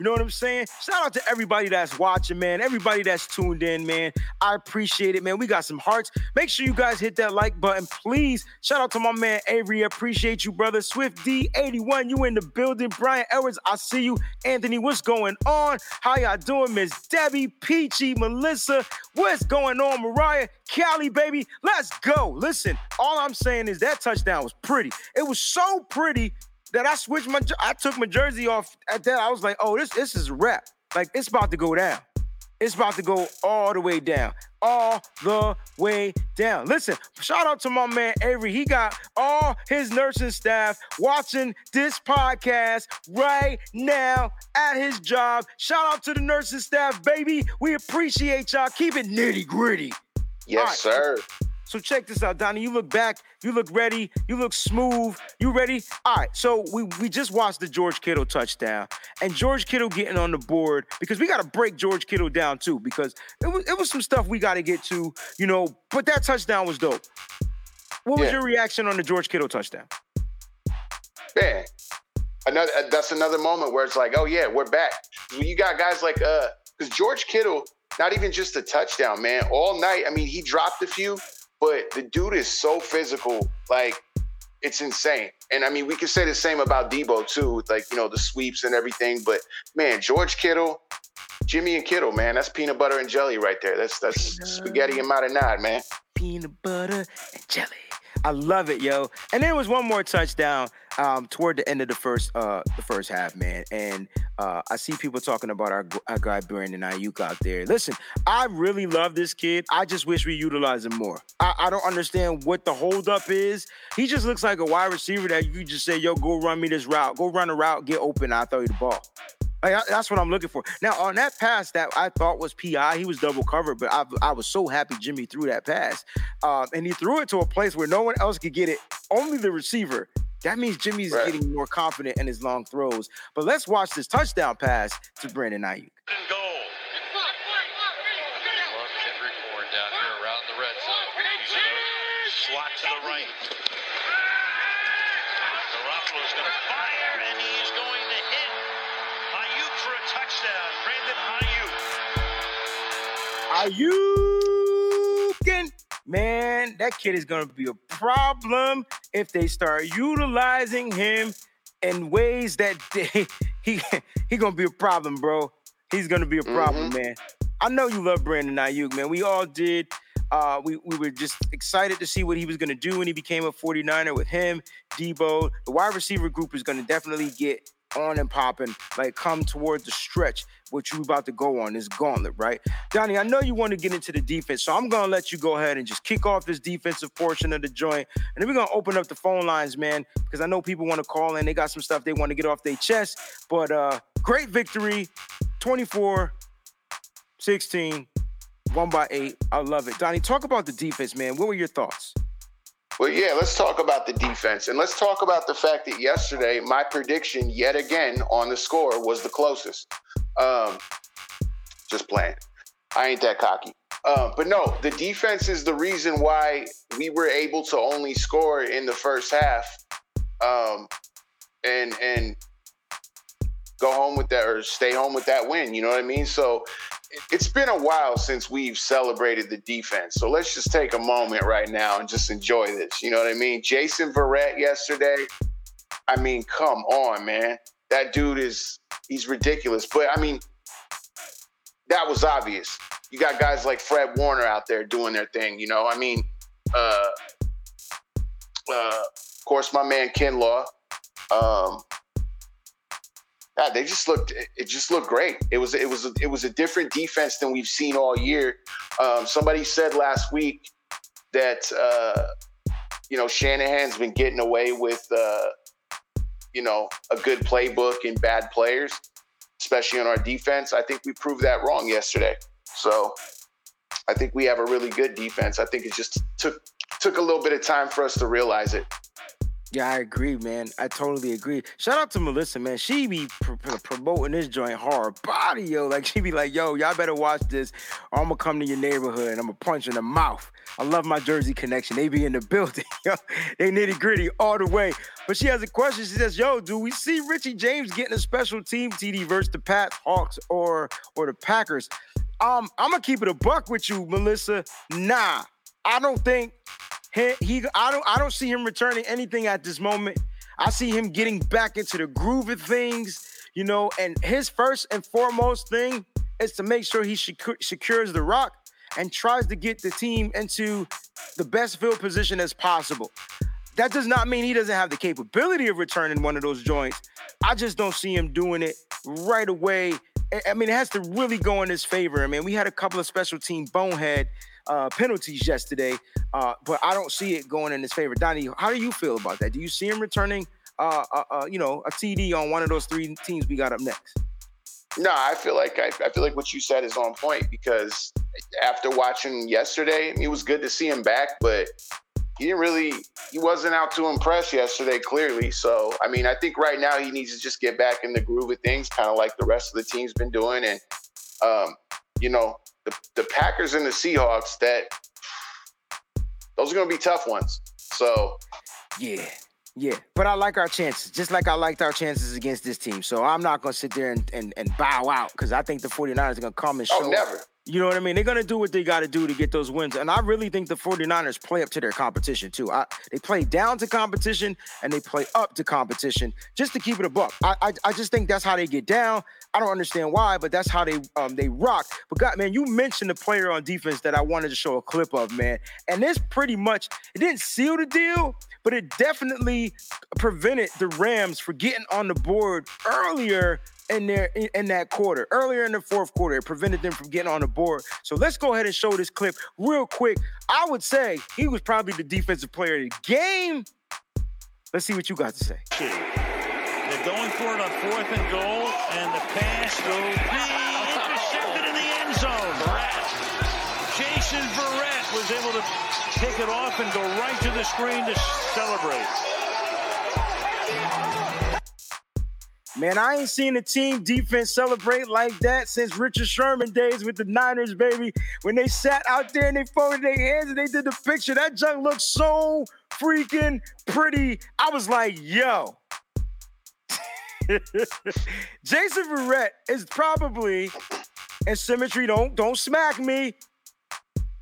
You know what I'm saying? Shout out to everybody that's watching, man. Everybody that's tuned in, man. I appreciate it, man. We got some hearts. Make sure you guys hit that like button, please. Shout out to my man Avery. Appreciate you, brother. Swift D81, you in the building. Brian Edwards, I see you. Anthony, what's going on? How y'all doing, Miss Debbie, Peachy, Melissa? What's going on, Mariah? Callie, baby, let's go. Listen, all I'm saying is that touchdown was pretty. It was so pretty that I switched my I took my jersey off at that. I was like, oh, this this is rap. Like it's about to go down. It's about to go all the way down. All the way down. Listen, shout out to my man Avery. He got all his nursing staff watching this podcast right now at his job. Shout out to the nursing staff, baby. We appreciate y'all. Keep it nitty gritty. Yes, right. sir. So check this out, Donnie. You look back, you look ready, you look smooth, you ready? All right, so we, we just watched the George Kittle touchdown, and George Kittle getting on the board because we got to break George Kittle down too because it was, it was some stuff we got to get to, you know, but that touchdown was dope. What was Yeah. your reaction on the George Kittle touchdown? Man, another uh, that's another moment where it's like, oh yeah, we're back. You got guys like uh, because George Kittle, not even just a touchdown, man. All night, I mean, he dropped a few, but the dude is so physical, like it's insane. And I mean, we could say the same about Deebo too, with like you know the sweeps and everything. But man, George Kittle, Jimmy and Kittle, man, that's peanut butter and jelly right there. That's that's spaghetti and marinade, man. peanut butter and jelly. I love it, yo. And there was one more touchdown um, toward the end of the first uh, the first half, man. And uh, I see people talking about our, our guy Brandon Aiyuk out there. Listen, I really love this kid. I just wish we utilize him more. I, I don't understand what the holdup is. He just looks like a wide receiver that you just say, "Yo, go run me this route. Go run a route, get open. I'll throw you the ball." Like, I- that's what I'm looking for. Now, on that pass that I thought was PI, he was double covered, but I, I was so happy Jimmy threw that pass. Um, and he threw it to a place where no one else could get it, only the receiver. That means Jimmy's Right. getting more confident in his long throws. But let's watch this touchdown pass to Brandon Aiyuk. Ayukin, man, that kid is gonna be a problem if they start utilizing him in ways that they, he he gonna be a problem, bro. He's gonna be a problem, man. I know you love Brandon Aiyuk, man. We all did. Uh, we, we were just excited to see what he was going to do when he became a 49er with him, Deebo. The wide receiver group is going to definitely get on and popping, like come toward the stretch, what you about to go on, this gauntlet, right? Donnie, I know you want to get into the defense, so I'm to let you go ahead and just kick off this defensive portion of the joint. And then we're to open up the phone lines, man, because I know people want to call in. They got some stuff they want to get off their chest. But uh, great victory, 24 16, one by eight. I love it. Donnie, talk about the defense, man. What were your thoughts? Well, yeah, let's talk about the defense. And let's talk about the fact that yesterday, my prediction yet again on the score was the closest. Um, just playing. I ain't that cocky. Uh, but no, the defense is the reason why we were able to only score in the first half um, and, and go home with that or stay home with that win. You know what I mean? So it's been a while since we've celebrated the defense. So let's just take a moment right now and just enjoy this. You know what I mean? Jason Verrett yesterday. I mean, come on, man. That dude is he's ridiculous. But I mean, that was obvious. You got guys like Fred Warner out there doing their thing. You know, I mean, uh, uh, of course, my man Kinlaw. Um, yeah, they just looked. It just looked great. It was. It was. It was a different defense than we've seen all year. Um, somebody said last week that uh, you know Shanahan's been getting away with uh, you know a good playbook and bad players, especially on our defense. I think we proved that wrong yesterday. So I think we have a really good defense. I think it just took took a little bit of time for us to realize it. Yeah, I agree, man. I totally agree. Shout out to Melissa, man. She be pr- pr- promoting this joint hard body, yo. Like she be like, yo, y'all better watch this, or I'm gonna come to your neighborhood and I'm gonna punch in the mouth. I love my Jersey connection. They be in the building, yo. They nitty gritty all the way. But she has a question. She says, yo, do we see Richie James getting a special team TD versus the Pats, Hawks, or or the Packers? Um, I'm gonna keep it a buck with you, Melissa. Nah, I don't think he, he I don't I don't see him returning anything at this moment. I see him getting back into the groove of things, you know, and his first and foremost thing is to make sure he secures the rock and tries to get the team into the best field position as possible. That does not mean he doesn't have the capability of returning one of those joints. I just don't see him doing it right away. I mean, it has to really go in his favor. I mean, we had a couple of special team bonehead uh, penalties yesterday, uh, but I don't see it going in his favor. Donnie, how do you feel about that? Do you see him returning, uh, uh, uh you know, a TD on one of those three teams we got up next? No, I feel like I, I, feel like what you said is on point because after watching yesterday, it was good to see him back, but he didn't really he wasn't out to impress yesterday clearly so i mean i think right now he needs to just get back in the groove of things kind of like the rest of the team's been doing and um, you know the, the Packers and the Seahawks, that those are going to be tough ones. So, yeah. Yeah, but I like our chances, just like I liked our chances against this team. So I'm not going to sit there and, and, and bow out because I think the 49ers are going to come and oh, show. Oh, never. You know what I mean? They're going to do what they got to do to get those wins. And I really think the 49ers play up to their competition, too. I, they play down to competition and they play up to competition just to keep it a buck. I, I, I just think that's how they get down. I don't understand why, but that's how they um, they rock. But God, man, you mentioned the player on defense that I wanted to show a clip of, man. And this pretty much, it didn't seal the deal, but it definitely prevented the Rams from getting on the board earlier in their in that quarter, earlier in the fourth quarter. It prevented them from getting on the board. So let's go ahead and show this clip real quick. I would say he was probably the defensive player of the game. Let's see what you got to say. They're going for it on fourth and goal, and the pass will be intercepted in the end zone. Verrett. Jason Verrett was able to take it off and go right to the screen to celebrate. Man, I ain't seen a team defense celebrate like that since Richard Sherman days with the Niners, baby. When they sat out there and they folded their hands and they did the picture, that junk looked so freaking pretty. I was like, yo. Jason Verrett is probably, and symmetry, don't don't smack me,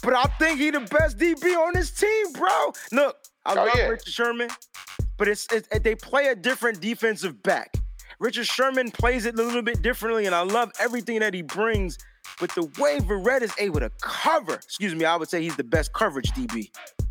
but I think he the best DB on this team, bro. Look, I oh, love yeah. Richard Sherman, but it's, it's they play a different defensive back. Richard Sherman plays it a little bit differently, and I love everything that he brings. But the way Verrett is able to cover, excuse me, I would say he's the best coverage DB.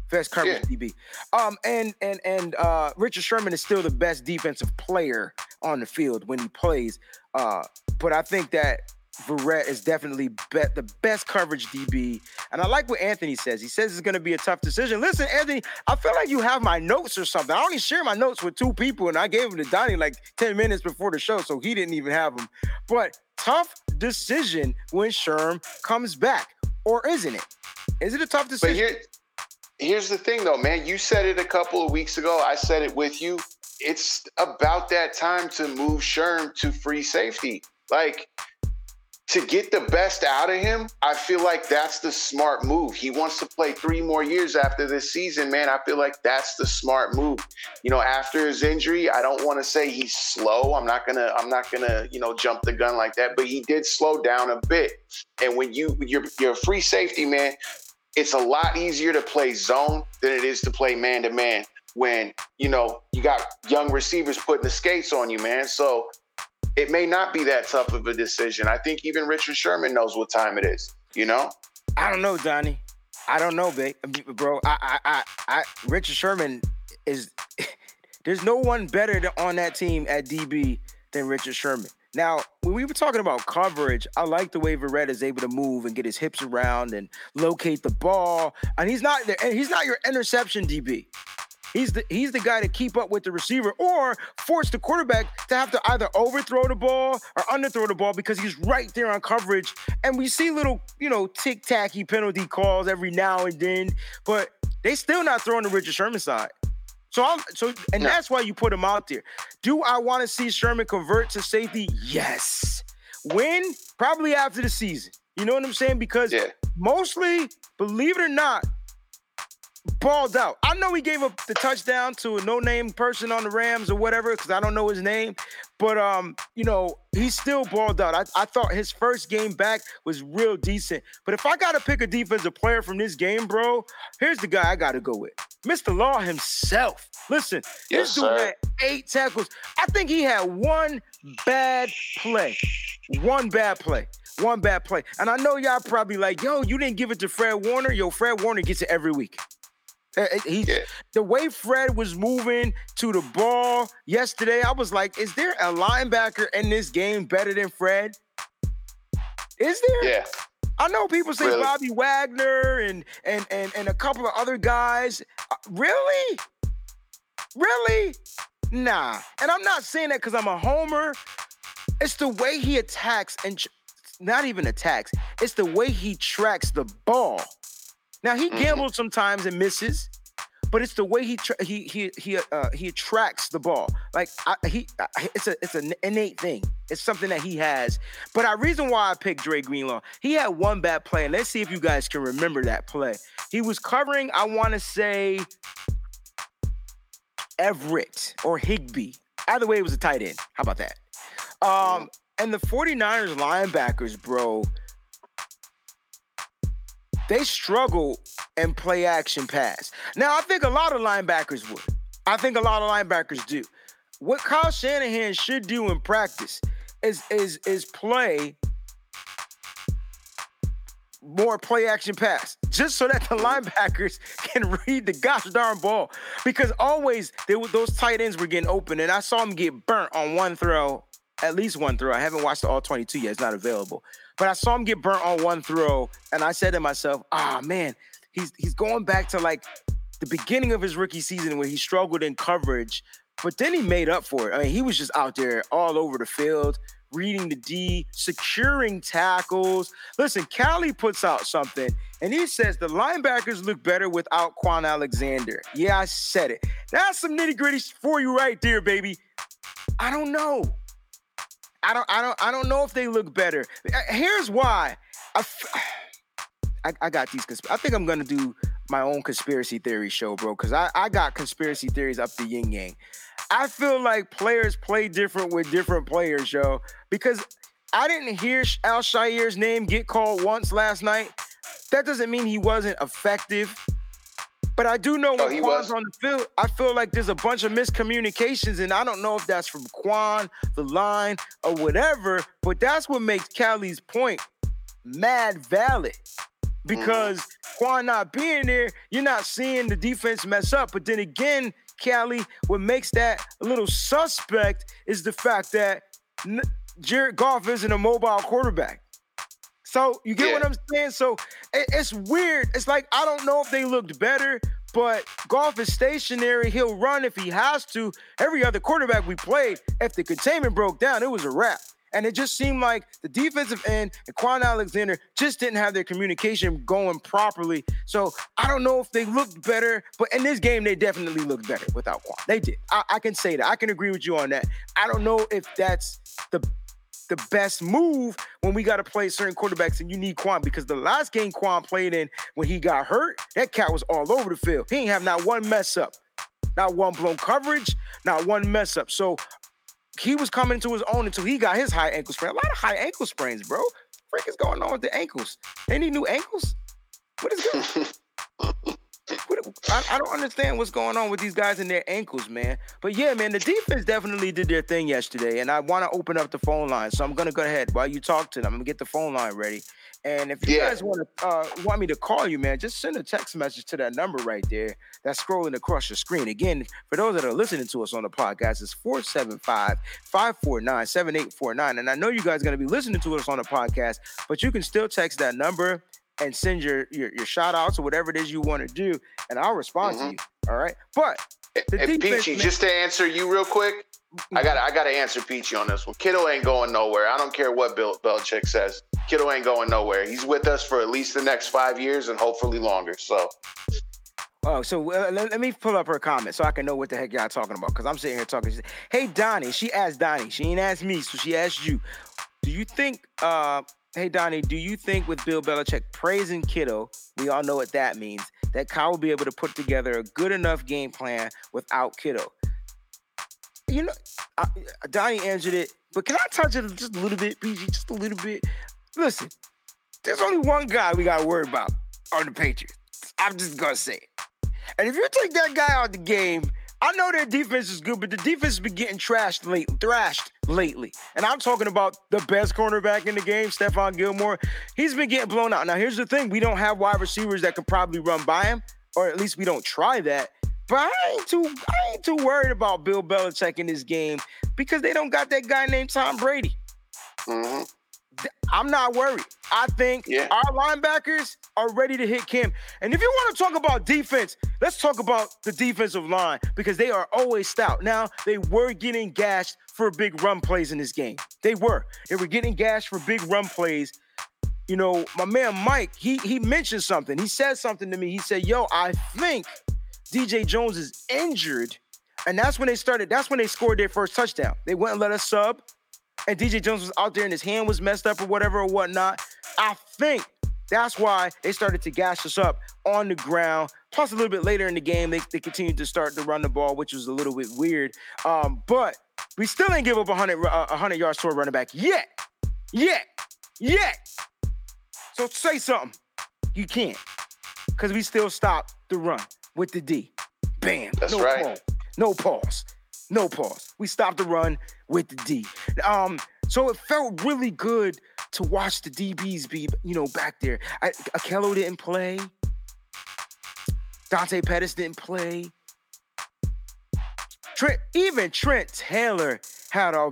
Best coverage yeah. DB. Um, and and and uh, Richard Sherman is still the best defensive player on the field when he plays. Uh, but I think that Verrett is definitely be- the best coverage DB. And I like what Anthony says. He says it's going to be a tough decision. Listen, Anthony, I feel like you have my notes or something. I only share my notes with two people, and I gave them to Donnie like 10 minutes before the show, so he didn't even have them. But tough decision when Sherm comes back, or isn't it? Is it a tough decision? But here, here's the thing, though, man. You said it a couple of weeks ago. I said it with you. It's about that time to move Sherm to free safety. Like, to get the best out of him, I feel like that's the smart move. He wants to play three more years after this season, man. I feel like that's the smart move. You know, after his injury, I don't want to say he's slow. I'm not gonna, I'm not gonna, you know, jump the gun like that. But he did slow down a bit. And when you you're you're a free safety, man, it's a lot easier to play zone than it is to play man to man. When you know you got young receivers putting the skates on you, man. So it may not be that tough of a decision. I think even Richard Sherman knows what time it is. You know? I don't know, Donnie. I don't know, babe, bro. I, I, I, I Richard Sherman is. there's no one better on that team at DB than Richard Sherman. Now, when we were talking about coverage, I like the way Verrett is able to move and get his hips around and locate the ball. And he's not there, and he's not your interception DB. He's the he's the guy to keep up with the receiver or force the quarterback to have to either overthrow the ball or underthrow the ball because he's right there on coverage. And we see little, you know, tic-tacky penalty calls every now and then, but they still not throwing the Richard Sherman side. So I'm so and no. that's why you put him out there. Do I want to see Sherman convert to safety? Yes. When? Probably after the season. You know what I'm saying? Because yeah. mostly, believe it or not, balled out. I know he gave up the touchdown to a no-name person on the Rams or whatever, because I don't know his name. But um, you know, he's still balled out. I, I thought his first game back was real decent. But if I gotta pick a defensive player from this game, bro, here's the guy I gotta go with. Mr. Law himself. Listen, yes, this dude sir. had eight tackles. I think he had one bad play. One bad play. One bad play. And I know y'all probably like, yo, you didn't give it to Fred Warner. Yo, Fred Warner gets it every week. He, yeah. The way Fred was moving to the ball yesterday, I was like, is there a linebacker in this game better than Fred? Is there? Yeah. I know people say really? Bobby Wagner and and and and a couple of other guys. Uh, really? Really? Nah. And I'm not saying that because I'm a homer. It's the way he attacks and tr- not even attacks. It's the way he tracks the ball. Now he mm-hmm. gambles sometimes and misses, but it's the way he tra- he he he uh, he attracts the ball. Like I, he, I, it's a it's an innate thing. It's something that he has. But the reason why I picked Dre Greenlaw, he had one bad play, and let's see if you guys can remember that play. He was covering, I want to say, Everett or Higbee. Either way, it was a tight end. How about that? Um, and the 49ers linebackers, bro, they struggle and play action pass. Now, I think a lot of linebackers would. I think a lot of linebackers do. What Kyle Shanahan should do in practice is is is play more play action pass, just so that the linebackers can read the gosh darn ball. Because always they were, those tight ends were getting open, and I saw them get burnt on one throw, at least one throw. I haven't watched the all 22 yet; it's not available. But I saw him get burnt on one throw, and I said to myself, "Ah, man, he's he's going back to like the beginning of his rookie season where he struggled in coverage, but then he made up for it. I mean, he was just out there all over the field, reading the D, securing tackles. Listen, Callie puts out something, and he says the linebackers look better without Kwon Alexander. Yeah, I said it. That's some nitty gritty for you right there, baby. I don't know. I don't, I don't, I don't know if they look better. Uh, here's why. I, got these. Consp- I think I'm gonna do my own conspiracy theory show, bro, because I, I got conspiracy theories up the yin yang. I feel like players play different with different players, yo. Because I didn't hear Al-Shaair's name get called once last night. That doesn't mean he wasn't effective. But I do know when Kwon's on the field, I feel like there's a bunch of miscommunications, and I don't know if that's from Kwon, the line, or whatever. But that's what makes Callie's point mad valid. Because mm. Kwon not being there, you're not seeing the defense mess up. But then again, Callie, what makes that a little suspect is the fact that Jared Goff isn't a mobile quarterback. So you get yeah. what I'm saying? So it, it's weird. It's like I don't know if they looked better, but Goff is stationary. He'll run if he has to. Every other quarterback we played, if the containment broke down, it was a wrap. And it just seemed like the defensive end and Kwon Alexander just didn't have their communication going properly. So I don't know if they looked better, but in this game, they definitely looked better without Kwon. They did. I, I can say that. I can agree with you on that. I don't know if that's the the best move when we got to play certain quarterbacks and you need Kwon because the last game Kwon played in when he got hurt, that cat was all over the field. He ain't have not one mess up, not one blown coverage, not one mess up. So he was coming to his own until he got his high ankle sprain. A lot of high ankle sprains, bro. Freak is going on with the ankles? Any new ankles? What is going? I, I, don't understand what's going on with these guys and their ankles, man. But yeah, man, the defense definitely did their thing yesterday, and I want to open up the phone line. So I'm gonna go ahead while you talk to them. I'm gonna get the phone line ready. And if you Yeah. guys want to uh, want me to call you, man, just send a text message to that number right there that's scrolling across your screen. Again, for those that are listening to us on the podcast, it's 475-549-7849. And I know you guys are going to be listening to us on the podcast, but you can still text that number and send your your, your shout outs or whatever it is you want to do, and I'll respond to Mhm. you. All right. But the And defense, Peachy, man- just to answer you real quick, I got I got to answer Peachy on this one. Kiddo ain't going nowhere. I don't care what Bill Belichick says. Kiddo ain't going nowhere. He's with us for at least the next five years and hopefully longer. So Oh, so uh, let, let me pull up her comment so I can know what the heck y'all talking about. Because I'm sitting here talking. Said, hey, Donnie. She asked Donnie. She ain't asked me, so she asked you. Do you think, uh, hey, Donnie, do you think with Bill Belichick praising Kiddo, we all know what that means, that Kyle will be able to put together a good enough game plan without Kiddo? You know, uh, Donnie answered it, but can I touch it just a little bit, PG? Just a little bit? Listen, there's only one guy we got to worry about on the Patriots. I'm just going to say it. And if you take that guy out of the game, I know their defense is good, but the defense has been getting trashed late, thrashed lately. And I'm talking about the best cornerback in the game, Stephon Gilmore. He's been getting blown out. Now, here's the thing: we don't have wide receivers that can probably run by him, or at least we don't try that. But I ain't too, I ain't too worried about Bill Belichick in this game because they don't got that guy named Tom Brady. mhm. I'm not worried. I think Yeah. our linebackers are ready to hit Kim. And if you want to talk about defense, let's talk about the defensive line because they are always stout. Now, they were getting gashed for big run plays in this game. They were. They were getting gashed for big run plays. You know, my man Mike, he he mentioned something. He said something to me. He said, "Yo, I think DJ Jones is injured." And that's when they started. That's when they scored their first touchdown. They went and let us sub and DJ Jones was out there and his hand was messed up or whatever or whatnot. I think that's why they started to gash us up on the ground. Plus, a little bit later in the game, they, they continued to start to run the ball, which was a little bit weird. Um, but we still ain't give up 100, uh, 100 yards to a running back yet. Yet. Yet. So say something. You can't. Because we still stop the run with the D. Bam. That's no right. Pause. No pause. No pause. We stopped the run with the D. Um, so it felt really good to watch the DBs be, you know, back there. I, Ahkello didn't play. Dante Pettis didn't play. Trent, even Trent Taylor had a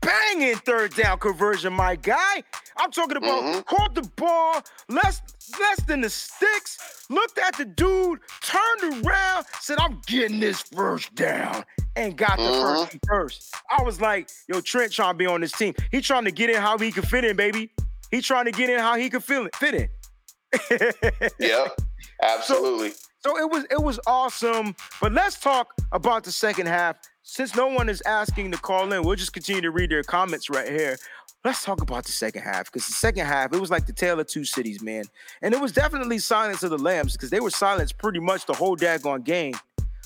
banging third down conversion, my guy. I'm talking about Mhm. caught the ball less less than the sticks, looked at the dude, turned around, said, I'm getting this first down, and got the Mhm. first first. I was like, yo, Trent trying to be on this team. He trying to get in how he can fit in, baby. He trying to get in how he can feel it, fit in. Yep. Absolutely. So it was it was awesome. But let's talk about the second half. Since no one is asking to call in, we'll just continue to read their comments right here. Let's talk about the second half because the second half it was like the tale of two cities, man. And it was definitely silence of the lambs because they were silenced pretty much the whole daggone game.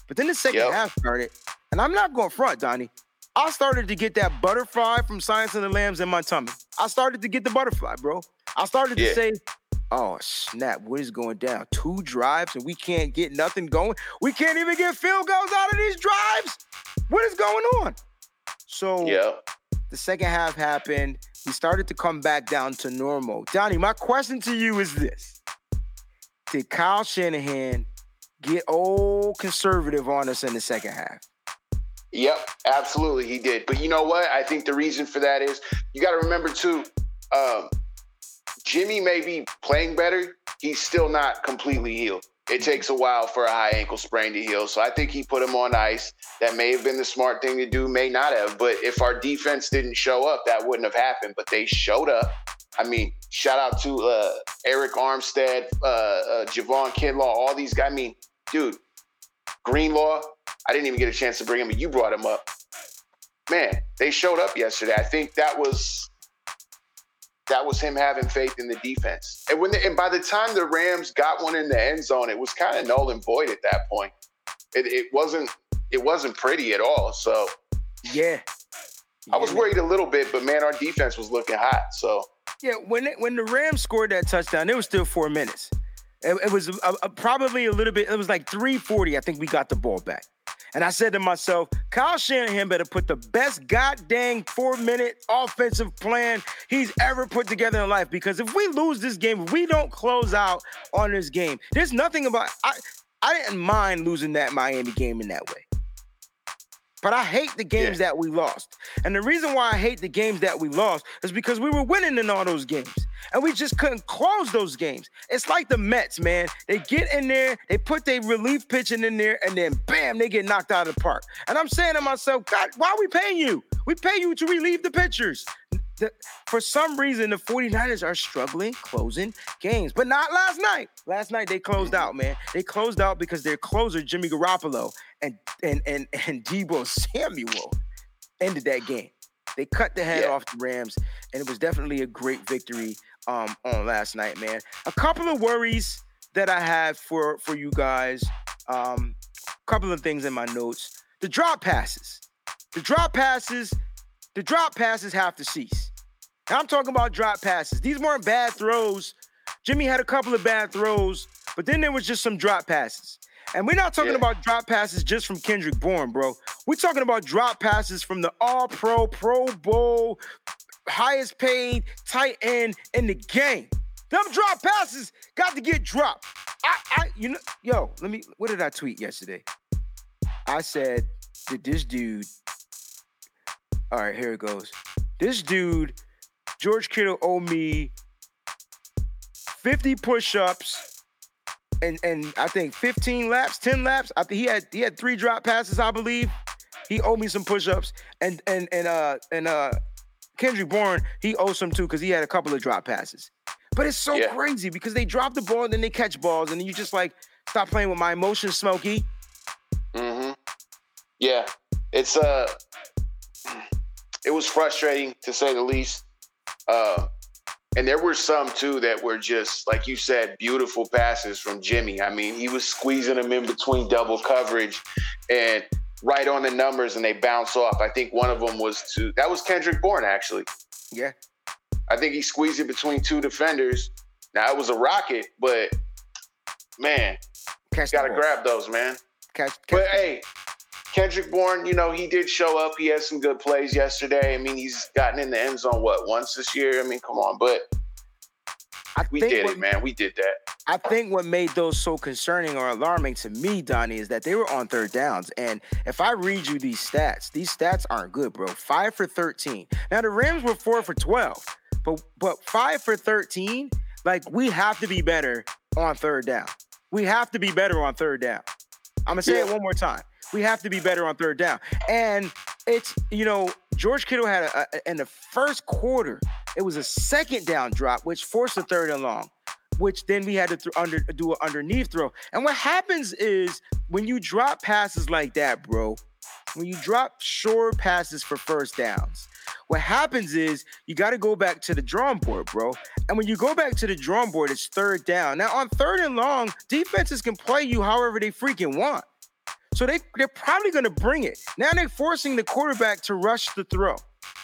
But then the second Yep. half started, and I'm not going front, Donnie. I started to get that butterfly from Silence of the Lambs in my tummy. I started to get the butterfly, bro. I started Yeah. to say, oh snap, what is going down? Two drives and we can't get nothing going. We can't even get field goals out of these drives. What is going on? So yeah. the second half happened. We started to come back down to normal. Donnie, my question to you is this. Did Kyle Shanahan get old conservative on us in the second half? Yep, absolutely, he did. But you know what? I think the reason for that is you got to remember too. Um, Jimmy may be playing better. He's still not completely healed. It takes a while for a high ankle sprain to heal. So I think he put him on ice. That may have been the smart thing to do, may not have. But if our defense didn't show up, that wouldn't have happened. But they showed up. I mean, shout out to uh, Arik Armstead, uh, uh, Javon Kinlaw, all these guys. I mean, dude, Greenlaw. I didn't even get a chance to bring him, but you brought him up. Man, they showed up yesterday. I think that was that was him having faith in the defense. And when the, and by the time the Rams got one in the end zone, it was kind of null and void at that point. It, it wasn't it wasn't pretty at all. So Yeah. I was worried a little bit, but man, our defense was looking hot. So Yeah, when it, when the Rams scored that touchdown, it was still four minutes. It, it was a, a, probably a little bit. It was like 340. I think we got the ball back. And I said to myself, Kyle Shanahan better put the best goddamn four minute offensive plan he's ever put together in life. Because if we lose this game, we don't close out on this game, there's nothing about I I didn't mind losing that Miami game in that way. But I hate the games yeah. that we lost. And the reason why I hate the games that we lost is because we were winning in all those games. And we just couldn't close those games. It's like the Mets, man. They get in there, they put their relief pitching in there, and then bam, they get knocked out of the park. And I'm saying to myself, God, why are we paying you? We pay you to relieve the pitchers the, for some reason, the 49ers are struggling closing games, but not last night. Last night they closed mm-hmm. out, man. They closed out because their closer, Jimmy Garoppolo and and and, and Debo Samuel, ended that game. They cut the head yeah. off the Rams, and it was definitely a great victory um, on last night, man. A couple of worries that I have for for you guys. Um, a couple of things in my notes. The drop passes. The drop passes the drop passes have to cease. Now I'm talking about drop passes. These weren't bad throws. Jimmy had a couple of bad throws, but then there was just some drop passes. And we're not talking yeah. about drop passes just from Kendrick Bourne, bro. We're talking about drop passes from the All Pro, Pro Bowl, highest paid tight end in the game. Them drop passes got to get dropped. I, I, you know, yo, let me. What did I tweet yesterday? I said, did this dude all right, here it goes. This dude, George Kittle, owe me 50 push-ups and and I think 15 laps, 10 laps. I think he had he had three drop passes, I believe. He owed me some push-ups. And and and uh and uh Kendrick Bourne, he owes some too because he had a couple of drop passes. But it's so yeah. crazy because they drop the ball and then they catch balls, and then you just like stop playing with my emotions, Smokey. Mm-hmm. Yeah. It's uh it was frustrating to say the least. Uh, and there were some too that were just like you said, beautiful passes from Jimmy. I mean, he was squeezing them in between double coverage and right on the numbers, and they bounce off. I think one of them was to that was Kendrick Bourne actually. Yeah, I think he squeezed it between two defenders. Now it was a rocket, but man, Catch gotta grab those, man. Catch, catch but hey, Kendrick Bourne, you know, he did show up. He had some good plays yesterday. I mean, he's gotten in the end zone what once this year. I mean, come on, but I we did what, it, man. We did that. I think what made those so concerning or alarming to me, Donnie, is that they were on third downs. And if I read you these stats, these stats aren't good, bro. Five for 13. Now the Rams were four for 12, but but five for 13, like we have to be better on third down. We have to be better on third down. I'm gonna say yeah. it one more time we have to be better on third down. And it's, you know, George Kittle had a, a, in the first quarter, it was a second down drop, which forced a third and long, which then we had to th- under, do an underneath throw. And what happens is when you drop passes like that, bro, when you drop short passes for first downs, what happens is you got to go back to the drawing board, bro. And when you go back to the drawing board, it's third down. Now, on third and long, defenses can play you however they freaking want. So they, they're probably going to bring it. Now they're forcing the quarterback to rush the throw.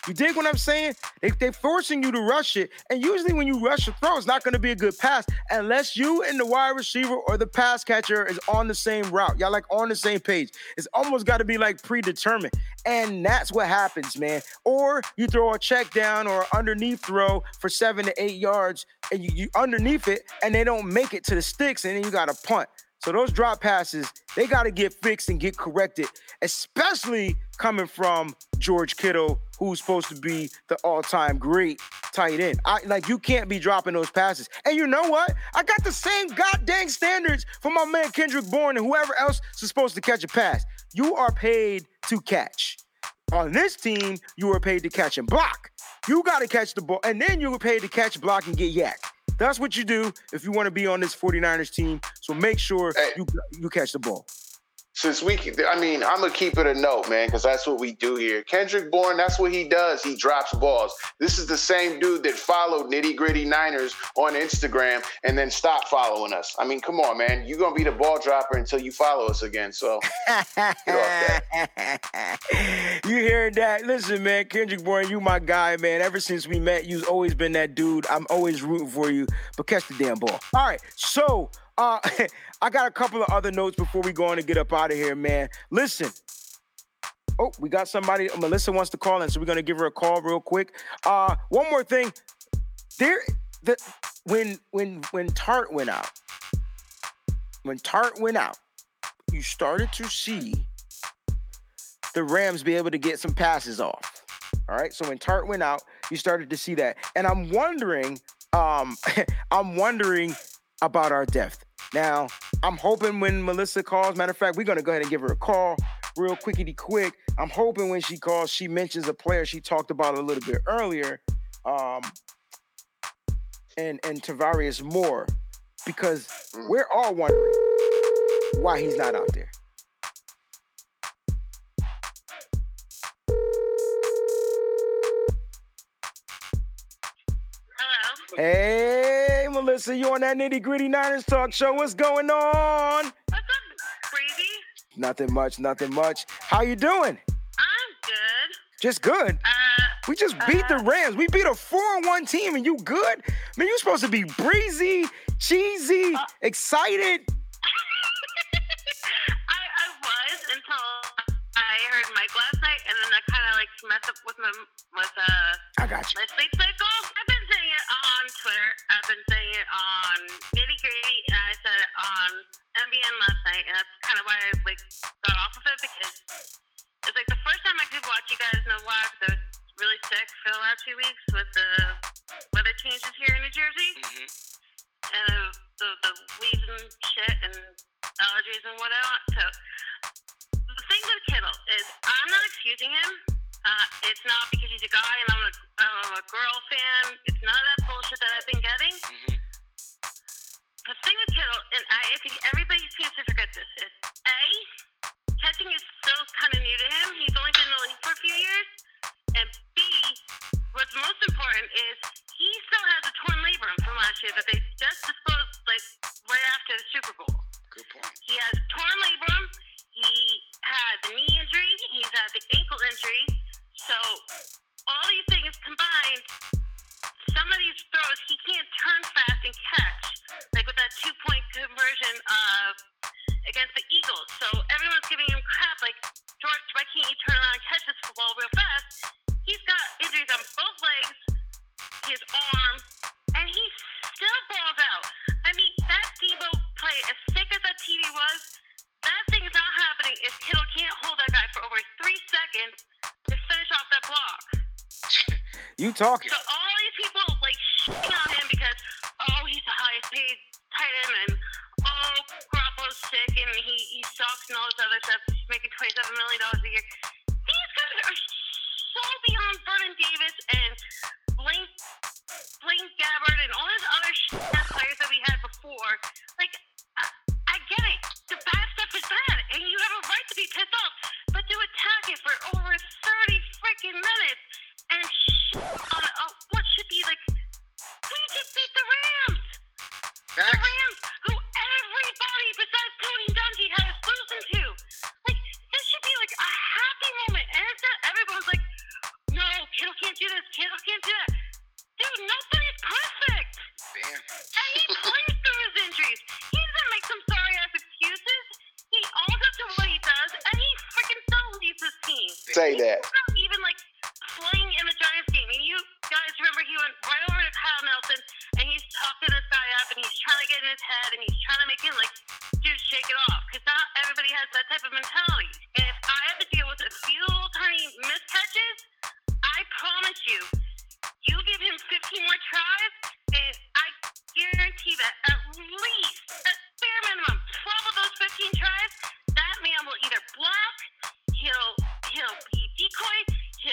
You dig what I'm saying? They, they're forcing you to rush it. And usually when you rush a throw, it's not going to be a good pass unless you and the wide receiver or the pass catcher is on the same route. Y'all like on the same page. It's almost got to be like predetermined. And that's what happens, man. Or you throw a check down or underneath throw for seven to eight yards and you, you underneath it and they don't make it to the sticks and then you got to punt. So those drop passes, they got to get fixed and get corrected, especially coming from George Kittle, who's supposed to be the all-time great tight end. I like you can't be dropping those passes. And you know what? I got the same goddamn standards for my man Kendrick Bourne and whoever else is supposed to catch a pass. You are paid to catch. On this team, you are paid to catch and block. You got to catch the ball, and then you were paid to catch, block, and get yacked. That's what you do if you want to be on this 49ers team. So make sure hey. you you catch the ball. Since we, I mean, I'm gonna keep it a note, man, because that's what we do here. Kendrick Bourne, that's what he does. He drops balls. This is the same dude that followed Nitty Gritty Niners on Instagram and then stopped following us. I mean, come on, man. You're gonna be the ball dropper until you follow us again. So you hear that? Listen, man, Kendrick Bourne, you my guy, man. Ever since we met, you've always been that dude. I'm always rooting for you, but catch the damn ball. All right, so uh, I got a couple of other notes before we go on and get up out of here, man. Listen. Oh, we got somebody. Melissa wants to call in, so we're gonna give her a call real quick. Uh, one more thing. There, the when when when Tartt went out, when Tartt went out, you started to see the Rams be able to get some passes off. All right. So when Tartt went out, you started to see that. And I'm wondering, um, I'm wondering about our depth. Now, I'm hoping when Melissa calls, matter of fact, we're gonna go ahead and give her a call real quickity quick. I'm hoping when she calls, she mentions a player she talked about a little bit earlier, um, and and Tarvarius Moore, because we're all wondering why he's not out there. Hello. Hey, Melissa, you on that nitty gritty Niners talk show? What's going on? What's up, Crazy? Nothing much, nothing much. How you doing? I'm good. Just good. Uh, We just beat the Rams. We beat a 4-1 team, and you good? Man, you're supposed to be breezy, cheesy, excited. I, I was until I heard Mike last night, and then that kind of like messed up with my with uh I got you. my sleep cycle. On Twitter. I've been saying it on Nitty Gritty, and I said it on MBN last night, and that's kind of why I like got off of it because it's like the first time I could watch you guys in a while. I was really sick for the last few weeks with the weather changes here in New Jersey. Mm-hmm. and the, the, the weeds and shit and allergies and whatnot. So the thing with Kittle is I'm not excusing him. Uh, it's not because he's a guy and I'm a, I'm a girl fan. It's none of that bullshit that I've been getting. The thing with Kittle, and I, I think everybody seems to forget this, is A, catching is still kind of new to him. He's only been in the league for a few years. And B, what's most important is he still has a torn labrum from last year that they just disposed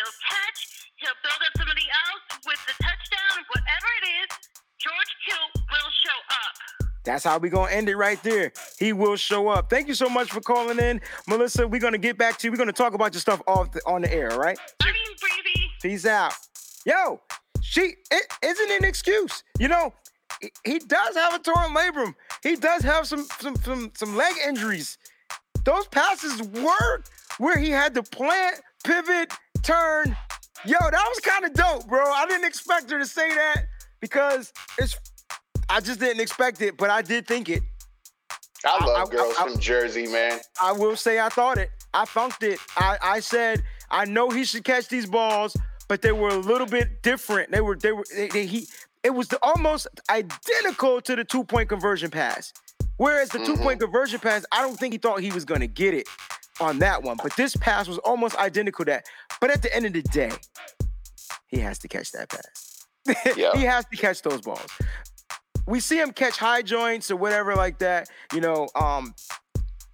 he'll catch, he'll build up somebody else with the touchdown, whatever it is, George Kittle will show up. That's how we gonna end it right there. he will show up. Thank you so much for calling in, Melissa. We're gonna get back to you. We're gonna talk about your stuff off the, on the air, all right? You, Breezy. Peace out. Yo, she it isn't an excuse. You know, he, he does have a torn labrum. He does have some some some some leg injuries. Those passes were where he had to plant, pivot, turn. Yo, that was kind of dope, bro. I didn't expect her to say that because it's I just didn't expect it, but I did think it. I I- love I- girls I- from Jersey, man. I will say I thought it. I funked it. I, I said I know he should catch these balls, but they were a little bit different. They were they were they, they- he. It was the, almost identical to the two point conversion pass. Whereas the two point mm-hmm. conversion pass, I don't think he thought he was gonna get it on that one. But this pass was almost identical to that. But at the end of the day, he has to catch that pass. Yeah. he has to catch those balls. We see him catch high joints or whatever like that. You know, um,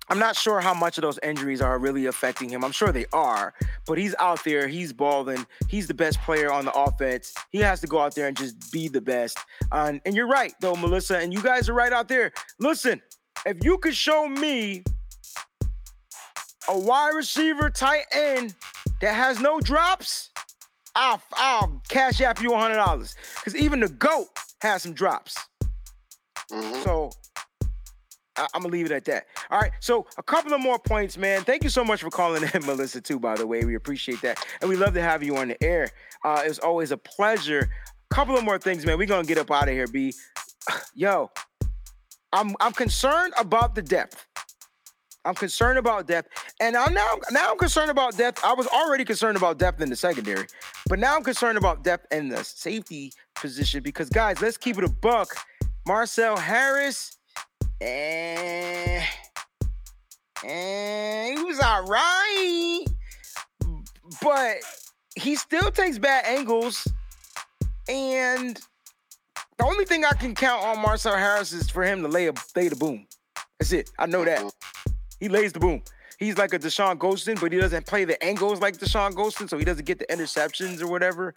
I'm not sure how much of those injuries are really affecting him. I'm sure they are, but he's out there, he's balling, he's the best player on the offense. He has to go out there and just be the best. Um, and you're right, though, Melissa, and you guys are right out there. Listen, if you could show me a wide receiver tight end that has no drops, I'll, I'll cash app you $100. Because even the GOAT has some drops. Mhm. So I- I'm gonna leave it at that. All right. So a couple of more points, man. Thank you so much for calling in, Melissa. Too, by the way, we appreciate that, and we love to have you on the air. Uh, it's always a pleasure. Couple of more things, man. We're gonna get up out of here, B. Yo, I'm I'm concerned about the depth. I'm concerned about depth, and I'm now now I'm concerned about depth. I was already concerned about depth in the secondary, but now I'm concerned about depth in the safety position because, guys, let's keep it a buck. Marcell Harris, eh, eh, he was all right, but he still takes bad angles, and the only thing I can count on Marcell Harris is for him to lay a lay the boom. That's it. I know that. He lays the boom. He's like a Dashon Goldson, but he doesn't play the angles like Dashon Goldson, so he doesn't get the interceptions or whatever.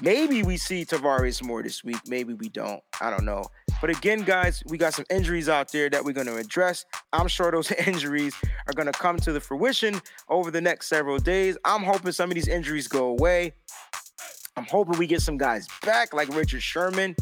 Maybe we see Tavares more this week. Maybe we don't. I don't know. But again, guys, we got some injuries out there that we're going to address. I'm sure those injuries are going to come to the fruition over the next several days. I'm hoping some of these injuries go away. I'm hoping we get some guys back, like Richard Sherman.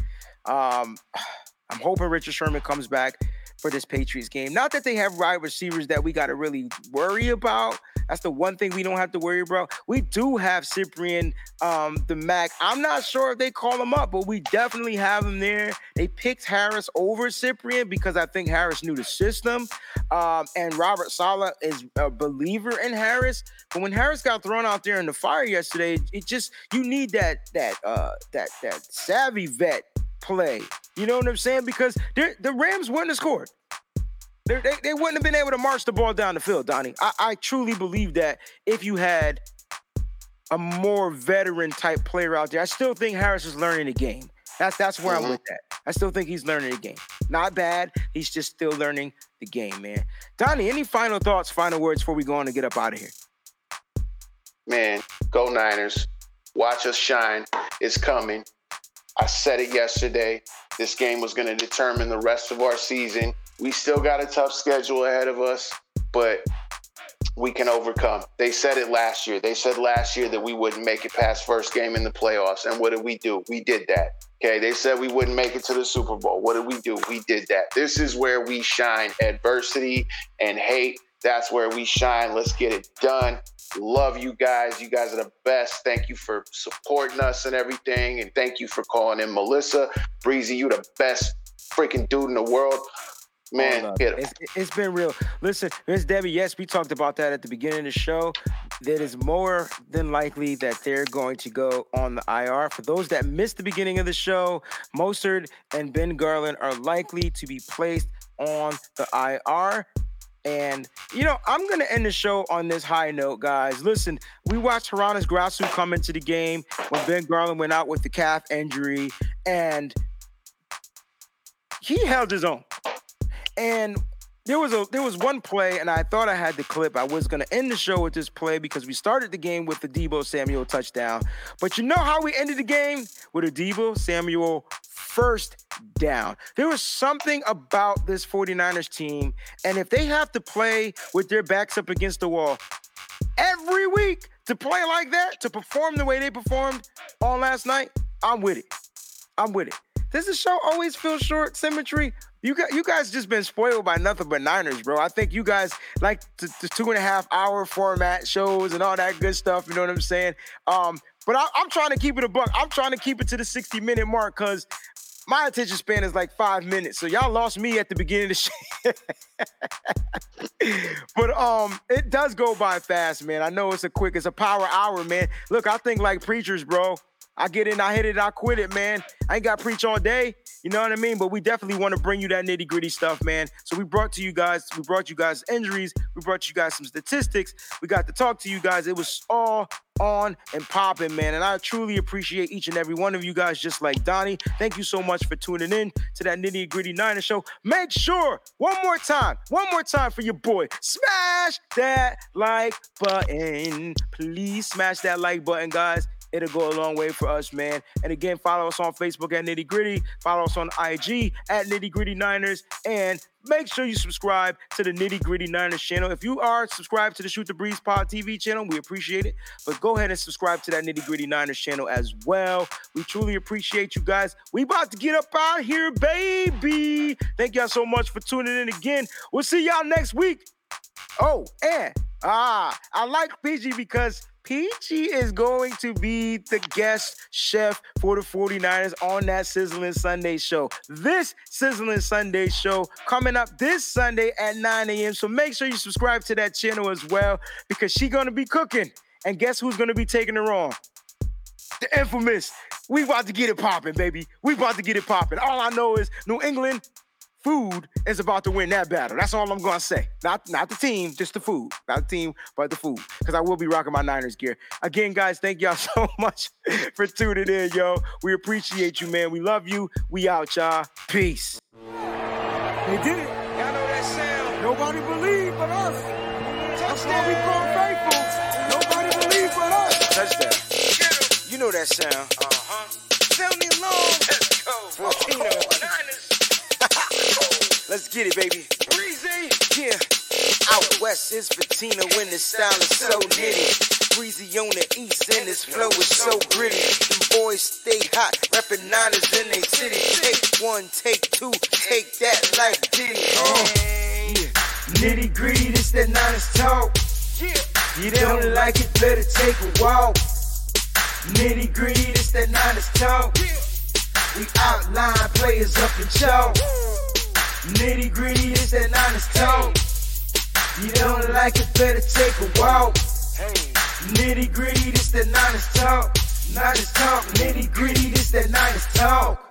Um, I'm hoping Richard Sherman comes back for this Patriots game. Not that they have wide receivers that we got to really worry about. That's the one thing we don't have to worry about. We do have Cyprien, um, the Mac. I'm not sure if they call him up, but we definitely have him there. They picked Harris over Cyprien because I think Harris knew the system. Um, and Robert Saleh is a believer in Harris. But when Harris got thrown out there in the fire yesterday, it just you need that that uh that that savvy vet play. You know what I'm saying? Because the Rams wouldn't have scored. They, they wouldn't have been able to march the ball down the field, Donnie. I, I truly believe that if you had a more veteran type player out there, I still think Harris is learning the game. That's that's where I'm mm-hmm. with that. I still think he's learning the game. Not bad. He's just still learning the game, man. Donnie, any final thoughts, final words before we go on and get up out of here? Man, go Niners. Watch us shine. It's coming. I said it yesterday. This game was going to determine the rest of our season. We still got a tough schedule ahead of us, but we can overcome. They said it last year. They said last year that we wouldn't make it past first game in the playoffs. And what did we do? We did that. Okay. They said we wouldn't make it to the Super Bowl. What did we do? We did that. This is where we shine. Adversity and hate. That's where we shine. Let's get it done. Love you guys. You guys are the best. Thank you for supporting us and everything. And thank you for calling in Melissa. Breezy, you the best freaking dude in the world. Man, Hold up. hit 'em. It's, it's been real. Listen, Miss Debbie, yes, we talked about that at the beginning of the show. That is more than likely that they're going to go on the IR. For those that missed the beginning of the show, Mostert and Ben Garland are likely to be placed on the IR. And, you know, I'm going to end the show on this high note, guys. Listen, we watched Hroniss Grasu come into the game when Ben Garland went out with the calf injury, and he held his own. And there was a there was one play, and I thought I had the clip. I was gonna end the show with this play because we started the game with the Deebo Samuel touchdown. But you know how we ended the game with a Deebo Samuel first down. There was something about this 49ers team, and if they have to play with their backs up against the wall every week to play like that, to perform the way they performed on last night, I'm with it. I'm with it. Does the show always feel short? Symmetry? You got you guys just been spoiled by nothing but Niners, bro. I think you guys like the, the, two and a half hour format shows and all that good stuff. You know what I'm saying? Um, but I, am trying to keep it a buck. I'm trying to keep it to the 60 minute mark because my attention span is like five minutes. So y'all lost me at the beginning of the show. but um, it does go by fast, man. I know it's a quick, it's a power hour, man. Look, I think like preachers, bro. I get in, I hit it, I quit it, man. I ain't got to preach all day. You know what I mean? But we definitely want to bring you that nitty gritty stuff, man. So we brought to you guys, we brought you guys injuries, we brought you guys some statistics. We got to talk to you guys. It was all on and popping, man. And I truly appreciate each and every one of you guys, just like Donnie. Thank you so much for tuning in to that nitty gritty Niner show. Make sure, one more time, one more time for your boy, smash that like button. Please smash that like button, guys. It'll go a long way for us, man. And again, follow us on Facebook at Nitty Gritty. Follow us on IG at Nitty Gritty Niners. And make sure you subscribe to the Nitty Gritty Niners channel. If you are subscribed to the Shoot the Breeze Pod TV channel, we appreciate it. But go ahead and subscribe to that Nitty Gritty Niners channel as well. We truly appreciate you guys. We about to get up out here, baby. Thank y'all so much for tuning in again. We'll see y'all next week. Oh, and ah, I like PG because Peachy is going to be the guest chef for the 49ers on that Sizzling Sunday show. This Sizzling Sunday show coming up this Sunday at 9 a.m. So make sure you subscribe to that channel as well because she's going to be cooking. And guess who's going to be taking her on? The infamous. We about to get it popping, baby. We about to get it popping. All I know is New England food is about to win that battle. That's all I'm gonna say. Not not the team, just the food. Not the team, but the food. Because I will be rocking my Niners gear. Again, guys, thank y'all so much for tuning in, yo. We appreciate you, man. We love you. We out, y'all. Peace. They did it. Y'all know that sound. Nobody believed but us. That's why we call faithful. Nobody believed but us. Touchdown. You know that sound. Uh-huh. Sound the alarm. Let's get it, baby. Breezy, yeah. Out west is patina when the style is so nitty. Breezy on the east and his flow is so gritty. Them boys stay hot, rapping niners in they city. Take one, take two, take that like Diddy. Uh. Yeah. Nitty gritty, this that niners talk. Yeah. You don't like it, better take a walk. Nitty gritty, this that niners talk. We outline players up in chalk. Nitty gritty is that Niners talk. You don't like it, better take a walk. Nitty gritty, this that Niners talk. Niners talk. Nitty gritty, this that Niners talk.